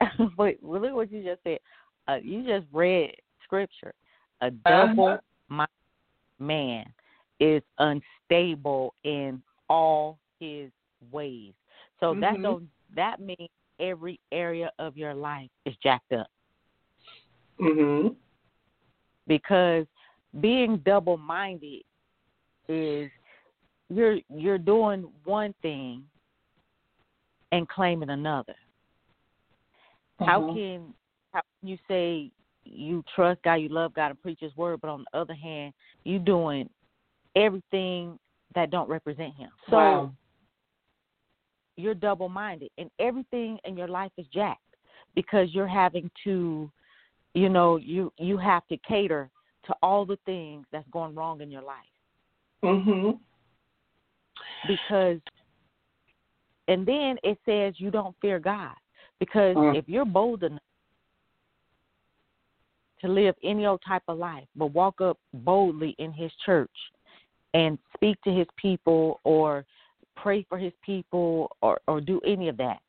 S3: Wait, really? What you just said? Uh, you just read scripture. A
S2: Uh-huh.
S3: double minded man is unstable in all his ways. So that
S2: Mhm.
S3: don't that means every area of your life is jacked up
S2: Mhm.
S3: because being double minded is you're you're doing one thing and claiming another. How
S2: Mhm.
S3: can how can you say you trust God, you love God, and preach His word, but on the other hand, you doing everything that don't represent Him. So
S2: Wow.
S3: you're double minded, and everything in your life is jacked because you're having to, you know, you you have to cater to all the things that's going wrong in your life
S2: Mhm.
S3: because, and then it says you don't fear God because
S2: Mm.
S3: if you're bold enough to live any old type of life, but walk up boldly in His church and speak to His people or pray for His people or or do any of that,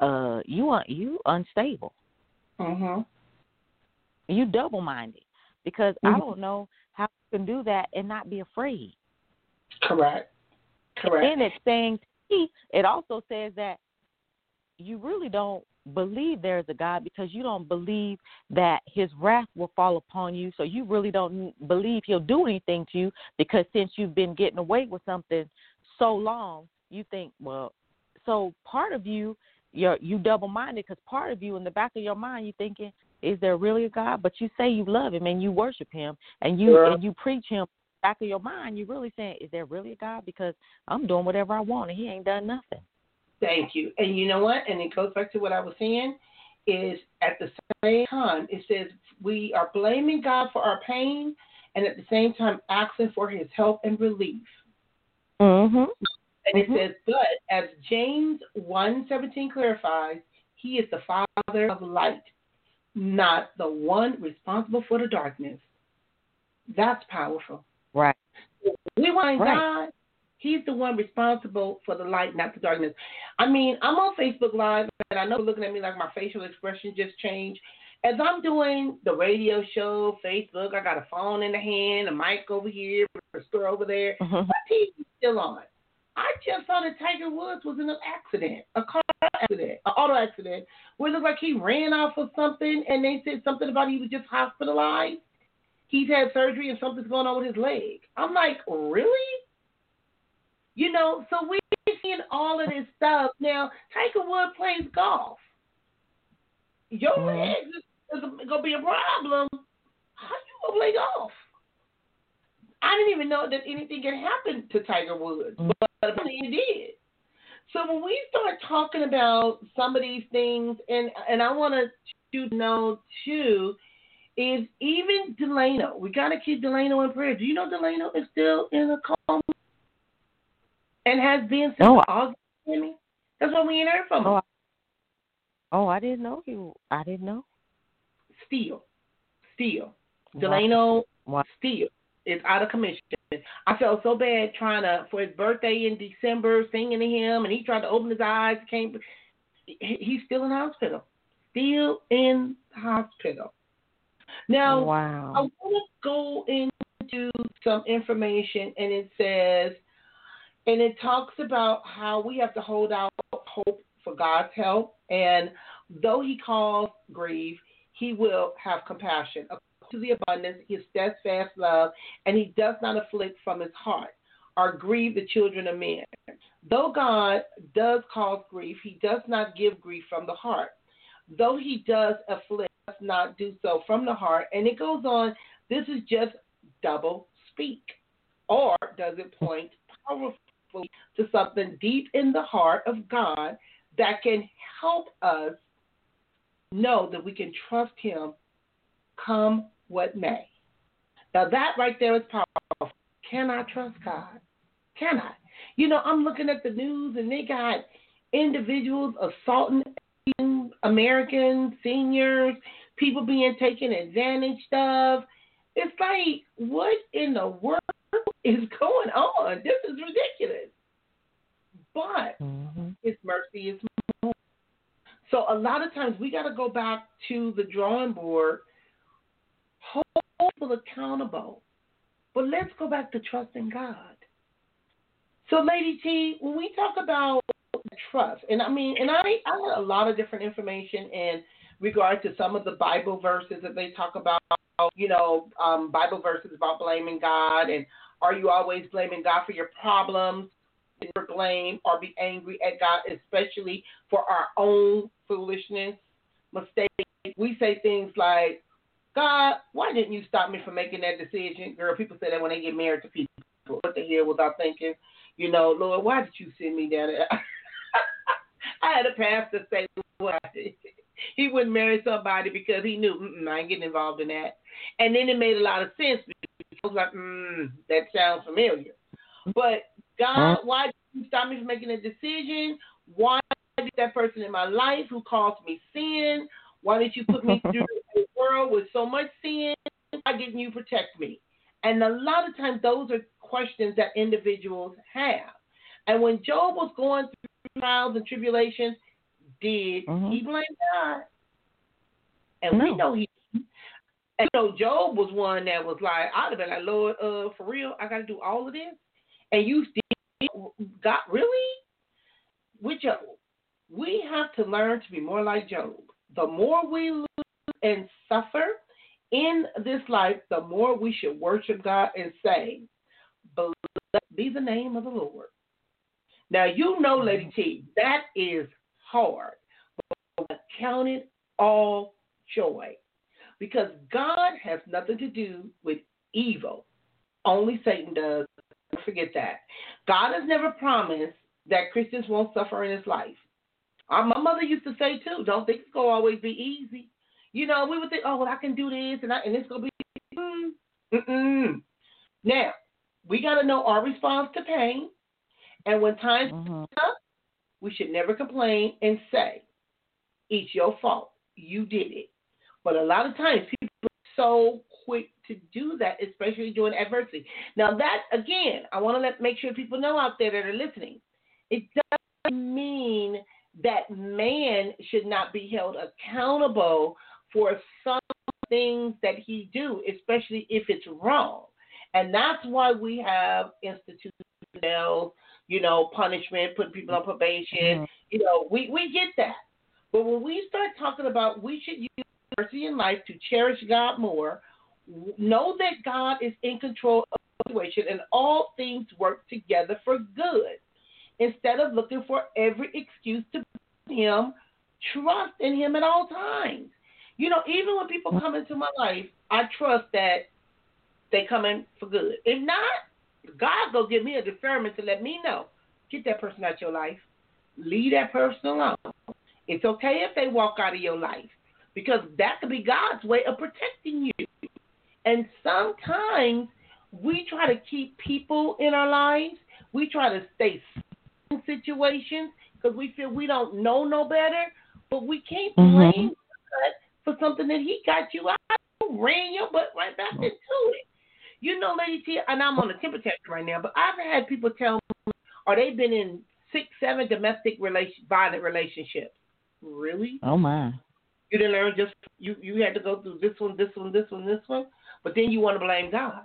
S3: uh, you are you unstable.
S2: Mhm.
S3: You double minded because I
S2: Mhm.
S3: don't know how you can do that and not be afraid.
S2: Correct. Correct.
S3: And it's saying it also says that you really don't believe there's a God because you don't believe that his wrath will fall upon you. So you really don't believe he'll do anything to you because since you've been getting away with something so long, you think, well, so part of you, you're you double minded because part of you in the back of your mind, you're thinking, is there really a God? But you say you love him and you worship him and you
S2: Yeah.
S3: and you preach him. Back of your mind, you're really saying, is there really a God? Because I'm doing whatever I want and he ain't done nothing.
S2: Thank you. And you know what? And it goes back to what I was saying is at the same time, it says we are blaming God for our pain and at the same time asking for his help and relief.
S3: Mm-hmm.
S2: And it
S3: Mhm.
S2: says, but as James 1.17 clarifies, he is the father of light, not the one responsible for the darkness. That's powerful.
S3: Right.
S2: We want
S3: Right.
S2: God. He's the one responsible for the light, not the darkness. I mean, I'm on Facebook Live, and I know looking at me like my facial expression just changed. As I'm doing the radio show, Facebook, I got a phone in the hand, a mic over here, a store over there.
S3: Mhm.
S2: My TV's still on. I just saw that Tiger Woods was in an accident, a car accident, an auto accident, where it looked like he ran off of something, and they said something about he was just hospitalized. He's had surgery and something's going on with his leg. I'm like, really? You know, so we're seeing all of this stuff. Now, Tiger Woods plays golf. Your
S3: Mhm.
S2: legs is, is going to be a problem. How you going to play golf? I didn't even know that anything had happened to Tiger Woods,
S3: Mhm.
S2: But it did. So when we start talking about some of these things, and and I want to know too, is even Delano. We got to keep Delano in prayer. Do you know Delano is still in a coma and has been since
S3: No,
S2: August? Jimmy? That's what we ain't heard from him.
S3: Oh, I- Oh, I didn't know you. I didn't know.
S2: Still, still, Delano
S3: Wow.
S2: still is out of commission. I felt so bad trying to for his birthday in December, singing to him, and he tried to open his eyes. Can't. He's still in the hospital. Still in the hospital. Now, I want to go into some information, and it says, and it talks about how we have to hold out hope for God's help, and though He calls grieve, He will have compassion to the abundance, His steadfast love, and He does not afflict from His heart or grieve the children of men. Though God does cause grief, He does not give grief from the heart. Though He does afflict, does not do so from the heart. And it goes on, this is just double speak. Or does it point powerfully to something deep in the heart of God that can help us know that we can trust Him come what may? Now, that right there is powerful. Can I trust God? Can I? You know, I'm looking at the news and they got individuals assaulting Americans, seniors, people being taken advantage of. It's like, what in the world is going on? This is ridiculous. But
S3: hmm
S2: His mercy is more. So a lot of times we got to go back to the drawing board, people accountable. But let's go back to trusting God. So, Lady T, when we talk about trust, and I mean, and I, I had a lot of different information in regard to some of the Bible verses that they talk about, you know, um, Bible verses about blaming God and are you always blaming God for your problems? Never blame or be angry at God, especially for our own foolishness, mistakes. We say things like, God, why didn't you stop me from making that decision? Girl, people say that when they get married to people. What the hell was I thinking? You know, Lord, why did you send me down there? I had a pastor say what he wouldn't marry somebody because he knew I ain't getting involved in that. And then it made a lot of sense because I was like, mm, that sounds familiar. But God, why did you stop me from making a decision? Why did that person in my life who caused me sin? Why did you put me through a world with so much sin? Why didn't you protect me? And a lot of times, those are questions that individuals have. And when Job was going through trials and tribulations, did
S3: Mhm.
S2: he blame God? And we
S3: No.
S2: know he. And so Job was one that was like, I'd have been like, Lord, uh, for real, I got to do all of this, and you still got really with Job. we have to learn to be more like Job. The more we lose and suffer in this life, the more we should worship God and say, Blessed be the name of the Lord. Now, you know, Lady T, that is hard, but count it all joy because God has nothing to do with evil. Only Satan does. Don't forget that. God has never promised that Christians won't suffer in his life. Uh, my mother used to say too, don't think it's gonna always be easy. You know, we would think, oh well, I can do this and I, and it's gonna be. Mm, mm-mm. Now, we gotta know our response to pain, and when times
S3: Mhm.
S2: up, we should never complain and say, "It's your fault. You did it." But a lot of times, people are so quick to do that, especially during adversity. Now, that again, I want to let make sure people know out there that are listening. It doesn't mean that man should not be held accountable for some things that he do, especially if it's wrong. And that's why we have institutional, you know, punishment, putting people on probation.
S3: Mhm.
S2: You know, we, we get that. But when we start talking about we should use mercy in life to cherish God more, know that God is in control of the situation and all things work together for good. Instead of looking for every excuse to him, trust in him at all times. You know, even when people come into my life, I trust that they come in for good. If not, God go give me a deferment to let me know. Get that person out of your life. Leave that person alone. It's okay if they walk out of your life because that could be God's way of protecting you. And sometimes we try to keep people in our lives. We try to stay in situations because we feel we don't know no better, but we can't
S3: Mhm.
S2: blame God for something that He got you out. Ran your butt right back mm. into it. You know, Lady T, and I'm on a temper tantrum right now, but I've had people tell me, or they've been in six, seven domestic relation, violent relationships. Really?
S3: Oh my.
S2: You didn't learn just you you had to go through this one, this one, this one, this one, but then you want to blame God.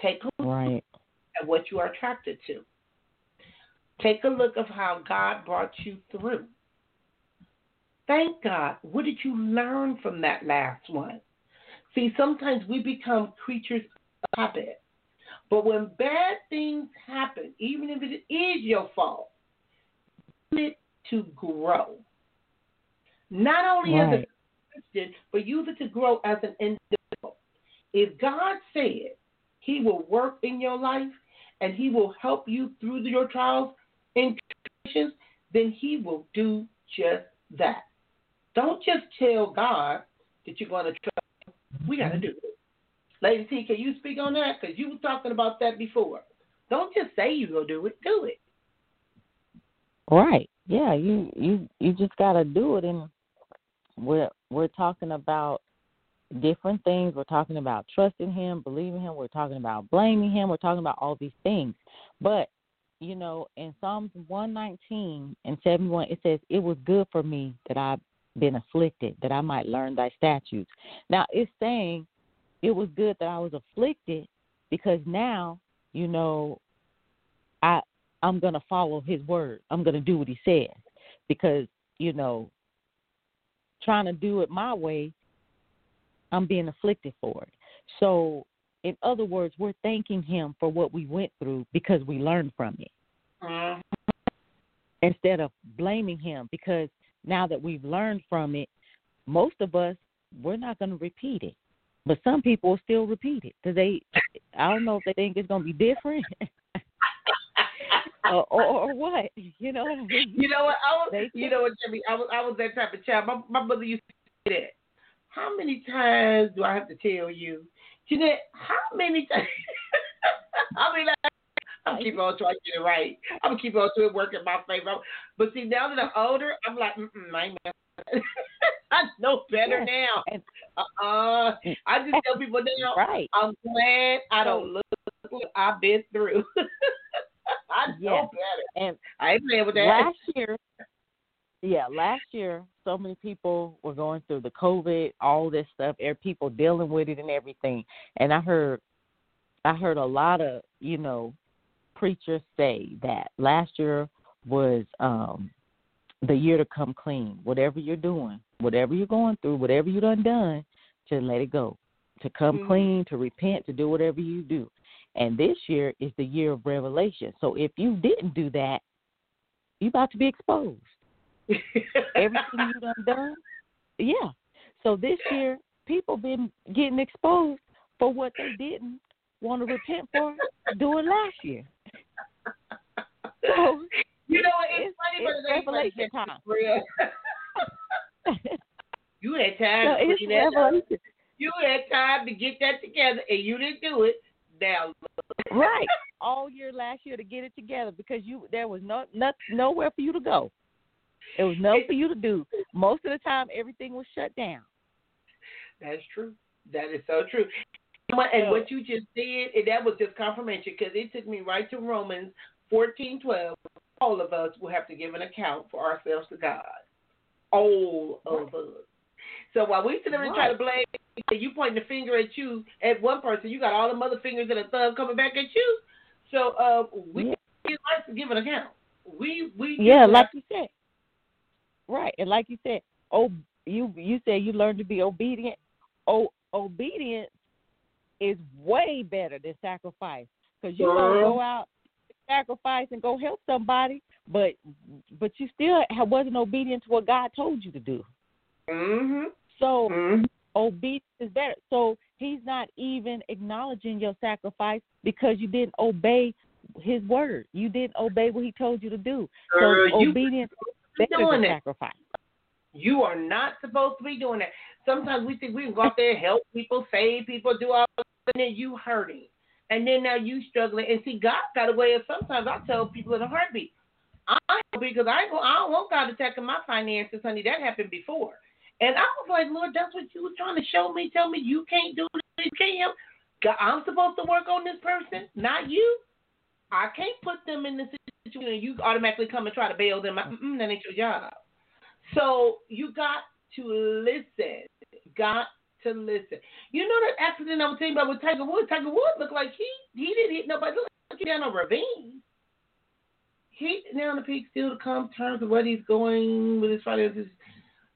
S2: Take a look
S3: Right.
S2: at what you are attracted to. Take a look of how God brought you through. Thank God. What did you learn from that last one? See, sometimes we become creatures of habit. But when bad things happen, even if it is your fault, use it to grow. Not only as a Christian, but use it to grow as an individual. If God said He will work in your life and He will help you through your trials and tribulations, then He will do just that. Don't just tell God that you're going to trust. Him. We got to do it. Lady T, can you speak on that? Because you were talking about that before. Don't just say you're going to do it. Do it.
S3: Right. Yeah, you you you just got to do it and we're we're talking about different things. We're talking about trusting him, believing him, we're talking about blaming him, we're talking about all these things. But you know, in Psalms 119 and 71 it says it was good for me that I've been afflicted that I might learn thy statutes. Now, it's saying it was good that I was afflicted because now, you know, I I'm gonna follow his word. I'm gonna do what he says because you know, trying to do it my way, I'm being afflicted for it. So, in other words, we're thanking him for what we went through because we learned from it
S2: Mhm.
S3: instead of blaming him because now that we've learned from it, most of us we're not going to repeat it. But some people still repeat it because they, I don't know if they think it's going to be different or, or, or what. You know what I mean?
S2: You know what? I was,
S3: They
S2: you know what, Jimmy? I was, I was that type of child. My, my mother used to say that. How many times do I have to tell you, Jeanette? How many times? I mean, like, I'm keep on trying to get it right. I'm gonna keep on to it, work in my favor. But see, now that I'm older, I'm like, mm-mm, I ain't. I know better
S3: Yeah.
S2: now.
S3: And-
S2: Uh-uh. I just tell people now,
S3: Right.
S2: I'm glad I don't look what I've been through. I know
S3: Yeah.
S2: better.
S3: And
S2: I ain't playing with that.
S3: last year, yeah, last year, so many people were going through the COVID, all this stuff, er, people dealing with it and everything. And I heard, I heard a lot of, you know, preachers say that last year was um the year to come clean. Whatever you're doing, whatever you're going through, whatever you done done, to let it go. To come
S2: Mhm.
S3: clean, to repent, to do whatever you do. And this year is the year of revelation. So if you didn't do that, you about to be exposed. Everything you done done, yeah. So this year, people been getting exposed for what they didn't want to repent for doing last year. So
S2: you know what? It's,
S3: It's-
S2: funny,
S3: it's
S2: but it
S3: revelation time.
S2: You had time.
S3: so
S2: to
S3: it's
S2: that-
S3: revelation.
S2: You had time to get that together, and you didn't do it. Now,
S3: right all year last year to get it together because you there was no, no nowhere for you to go. There was nothing for you to do. Most of the time, everything was shut down.
S2: That's true. That is so true. And what- you just did, and that was just confirmation because it took me right to Romans fourteen twelve. All of us will have to give an account for ourselves to God. All of us. So while we sit there and try to blame, you pointing the finger at you at one person, you got all the other fingers and a thumb coming back at you. So uh, we
S3: Yeah.
S2: give an account. We we
S3: Yeah, like you said. Right, and like you said, oh, you you said you learned to be obedient. Oh, obedience is way better than sacrifice because you gonna
S2: Girl.
S3: go out sacrifice and go help somebody, but but you still wasn't obedient to what God told you to do.
S2: Mhm.
S3: So
S2: Mhm.
S3: obedience is better. So he's not even acknowledging your sacrifice because you didn't obey his word. You didn't obey what he told you to do. So
S2: you
S3: obedience is
S2: be
S3: better than
S2: it.
S3: sacrifice.
S2: You are not supposed to be doing that. Sometimes we think we can go out there, help people, save people, do all that, and then you hurting. And then now you struggling. And see, God got a way of sometimes I tell people in a heartbeat, I because I ain't I don't want God attacking my finances, honey. That happened before. And I was like, Lord, that's what you were trying to show me. Tell me you can't do this, you can't help. God, I'm supposed to work on this person, not you. I can't put them in this situation you automatically come and try to bail them out. Mm-mm, that ain't your job. So you got to listen. Got to listen. You know that accident I was telling you about with Tiger Woods? Tiger Woods looked like he he didn't hit nobody. Look like he down a ravine. He now the peak still to come terms of what he's going with his finances.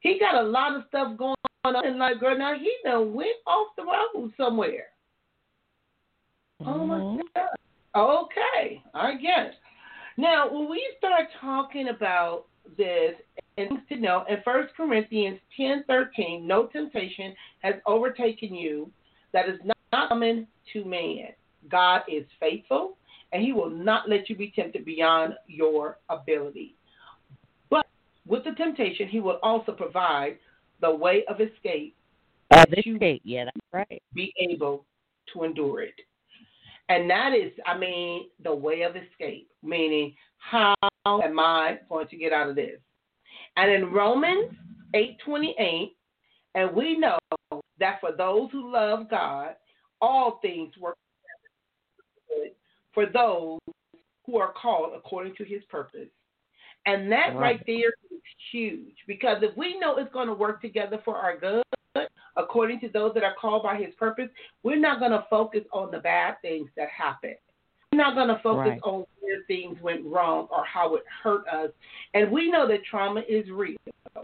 S2: He got a lot of stuff going on and like girl now he done went off the road somewhere. Oh my
S3: Mhm.
S2: God. Okay, I guess. Now, when we start talking about this, and things to know, in 1 Corinthians ten thirteen, no temptation has overtaken you that is not common to man. God is faithful, and he will not let you be tempted beyond your ability. But with the temptation, he will also provide the way of escape
S3: Uh,
S2: that you
S3: escape. Yeah, that's right.
S2: be able to endure it. And that is, I mean, the way of escape, meaning how am I going to get out of this? And in Romans 8:28, and we know that for those who love God, all things work together for those who are called according to his purpose. And that
S3: Right.
S2: right there is huge because if we know it's going to work together for our good, according to those that are called by his purpose, we're not going to focus on the bad things that happen. We're not going to focus
S3: Right.
S2: on where things went wrong or how it hurt us. And we know that trauma is real.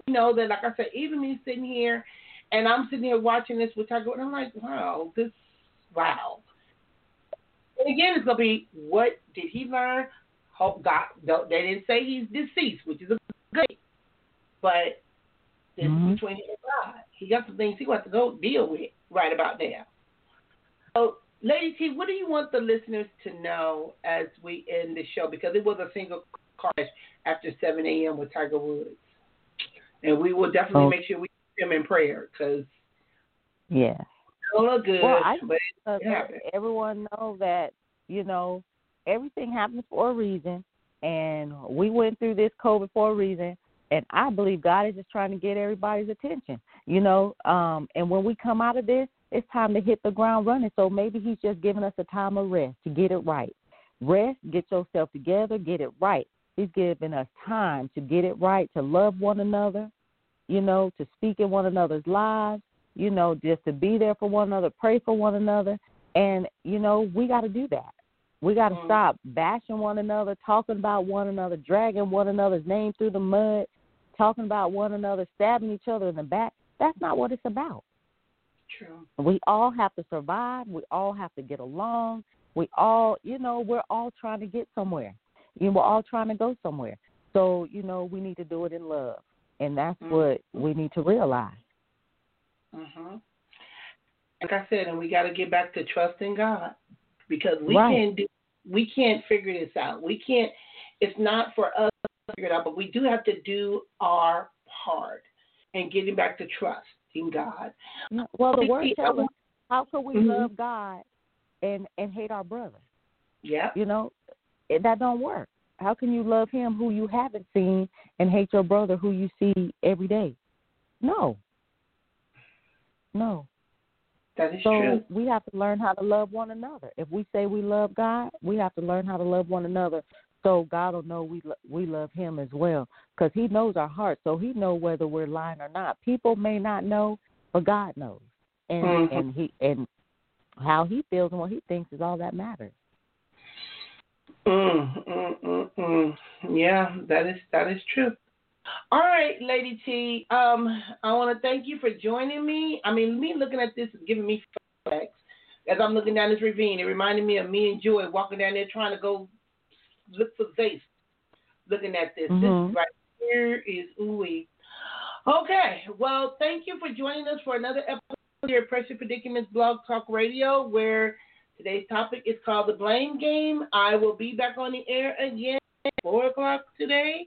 S2: We know that, like I said, even me sitting here and I'm sitting here watching this with Tiger, and I'm like, wow, this, wow. And again, it's going to be what did he learn? Hope God, they didn't say he's deceased, which is a good thing. But this
S3: Mhm.
S2: is between him and God. He got some things he wants to go deal with right about now. So, Lady T, what do you want the listeners to know as we end the show? Because it was a single crash after 7 a.m. with Tiger Woods. And we will definitely
S3: Oh.
S2: make sure we keep him in prayer because
S3: Yeah.
S2: look good.
S3: Well, I
S2: but
S3: everyone know that you know everything happens for a reason, and we went through this COVID for a reason. And I believe God is just trying to get everybody's attention, you know. Um, and when we come out of this, it's time to hit the ground running. So maybe He's just giving us a time of rest to get it right. Rest, get yourself together, get it right. He's giving us time to get it right, to love one another, you know, to speak in one another's lives, you know, just to be there for one another, pray for one another. And, you know, we got to do that. We got to
S2: Mhm.
S3: stop bashing one another, talking about one another, dragging one another's name through the mud. talking about one another, stabbing each other in the back. That's not what it's about.
S2: True.
S3: We all have to survive. We all have to get along. We all, you know, we're all trying to get somewhere. You know, we're all trying to go somewhere. So, you know, we need to do it in love. And that's
S2: Mhm.
S3: what we need to realize.
S2: Mhm. Like I said, and we got to get back to trusting God because we
S3: Right.
S2: can't do, we can't figure this out. We can't. It's not for us to figure it out, but we do have to do our part and getting back to God.
S3: Well, the word tells us how can we
S2: Mhm.
S3: love God and and hate our brother?
S2: Yeah.
S3: You know, it, that don't work. How can you love him who you haven't seen and hate your brother who you see every day? No. No.
S2: That is
S3: So
S2: true.
S3: we have to learn how to love one another. If we say we love God, we have to learn how to love one another. So God will know we lo- we love Him as well, because He knows our hearts. So He know whether we're lying or not. People may not know, but God knows, and
S2: Mhm.
S3: and He and how He feels and what He thinks is all that matters.
S2: Mm, mm, mm, mm. Yeah, that is that is true. All right, Lady T. Um, I want to thank you for joining me. I mean, me looking at this is giving me flashbacks as I'm looking down this ravine. It reminded me of me and Joy walking down there trying to go look for Zace. Looking at this,
S3: Mhm.
S2: this right here is ooey. Okay, well, thank you for joining us for another episode of at Pressure Predicaments Blog Talk Radio, where Today's topic is called the blame game. I will be back on the air again at four o'clock today.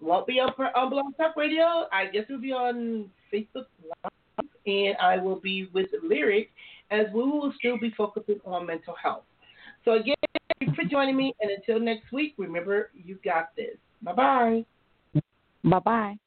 S2: Won't be on, on Blog Talk Radio. I guess it'll be on Facebook Live, and I will be with Lyric, as we will still be focusing on mental health. So again, thank you for joining me, and until next week, remember you got this. Bye bye.
S3: Bye bye.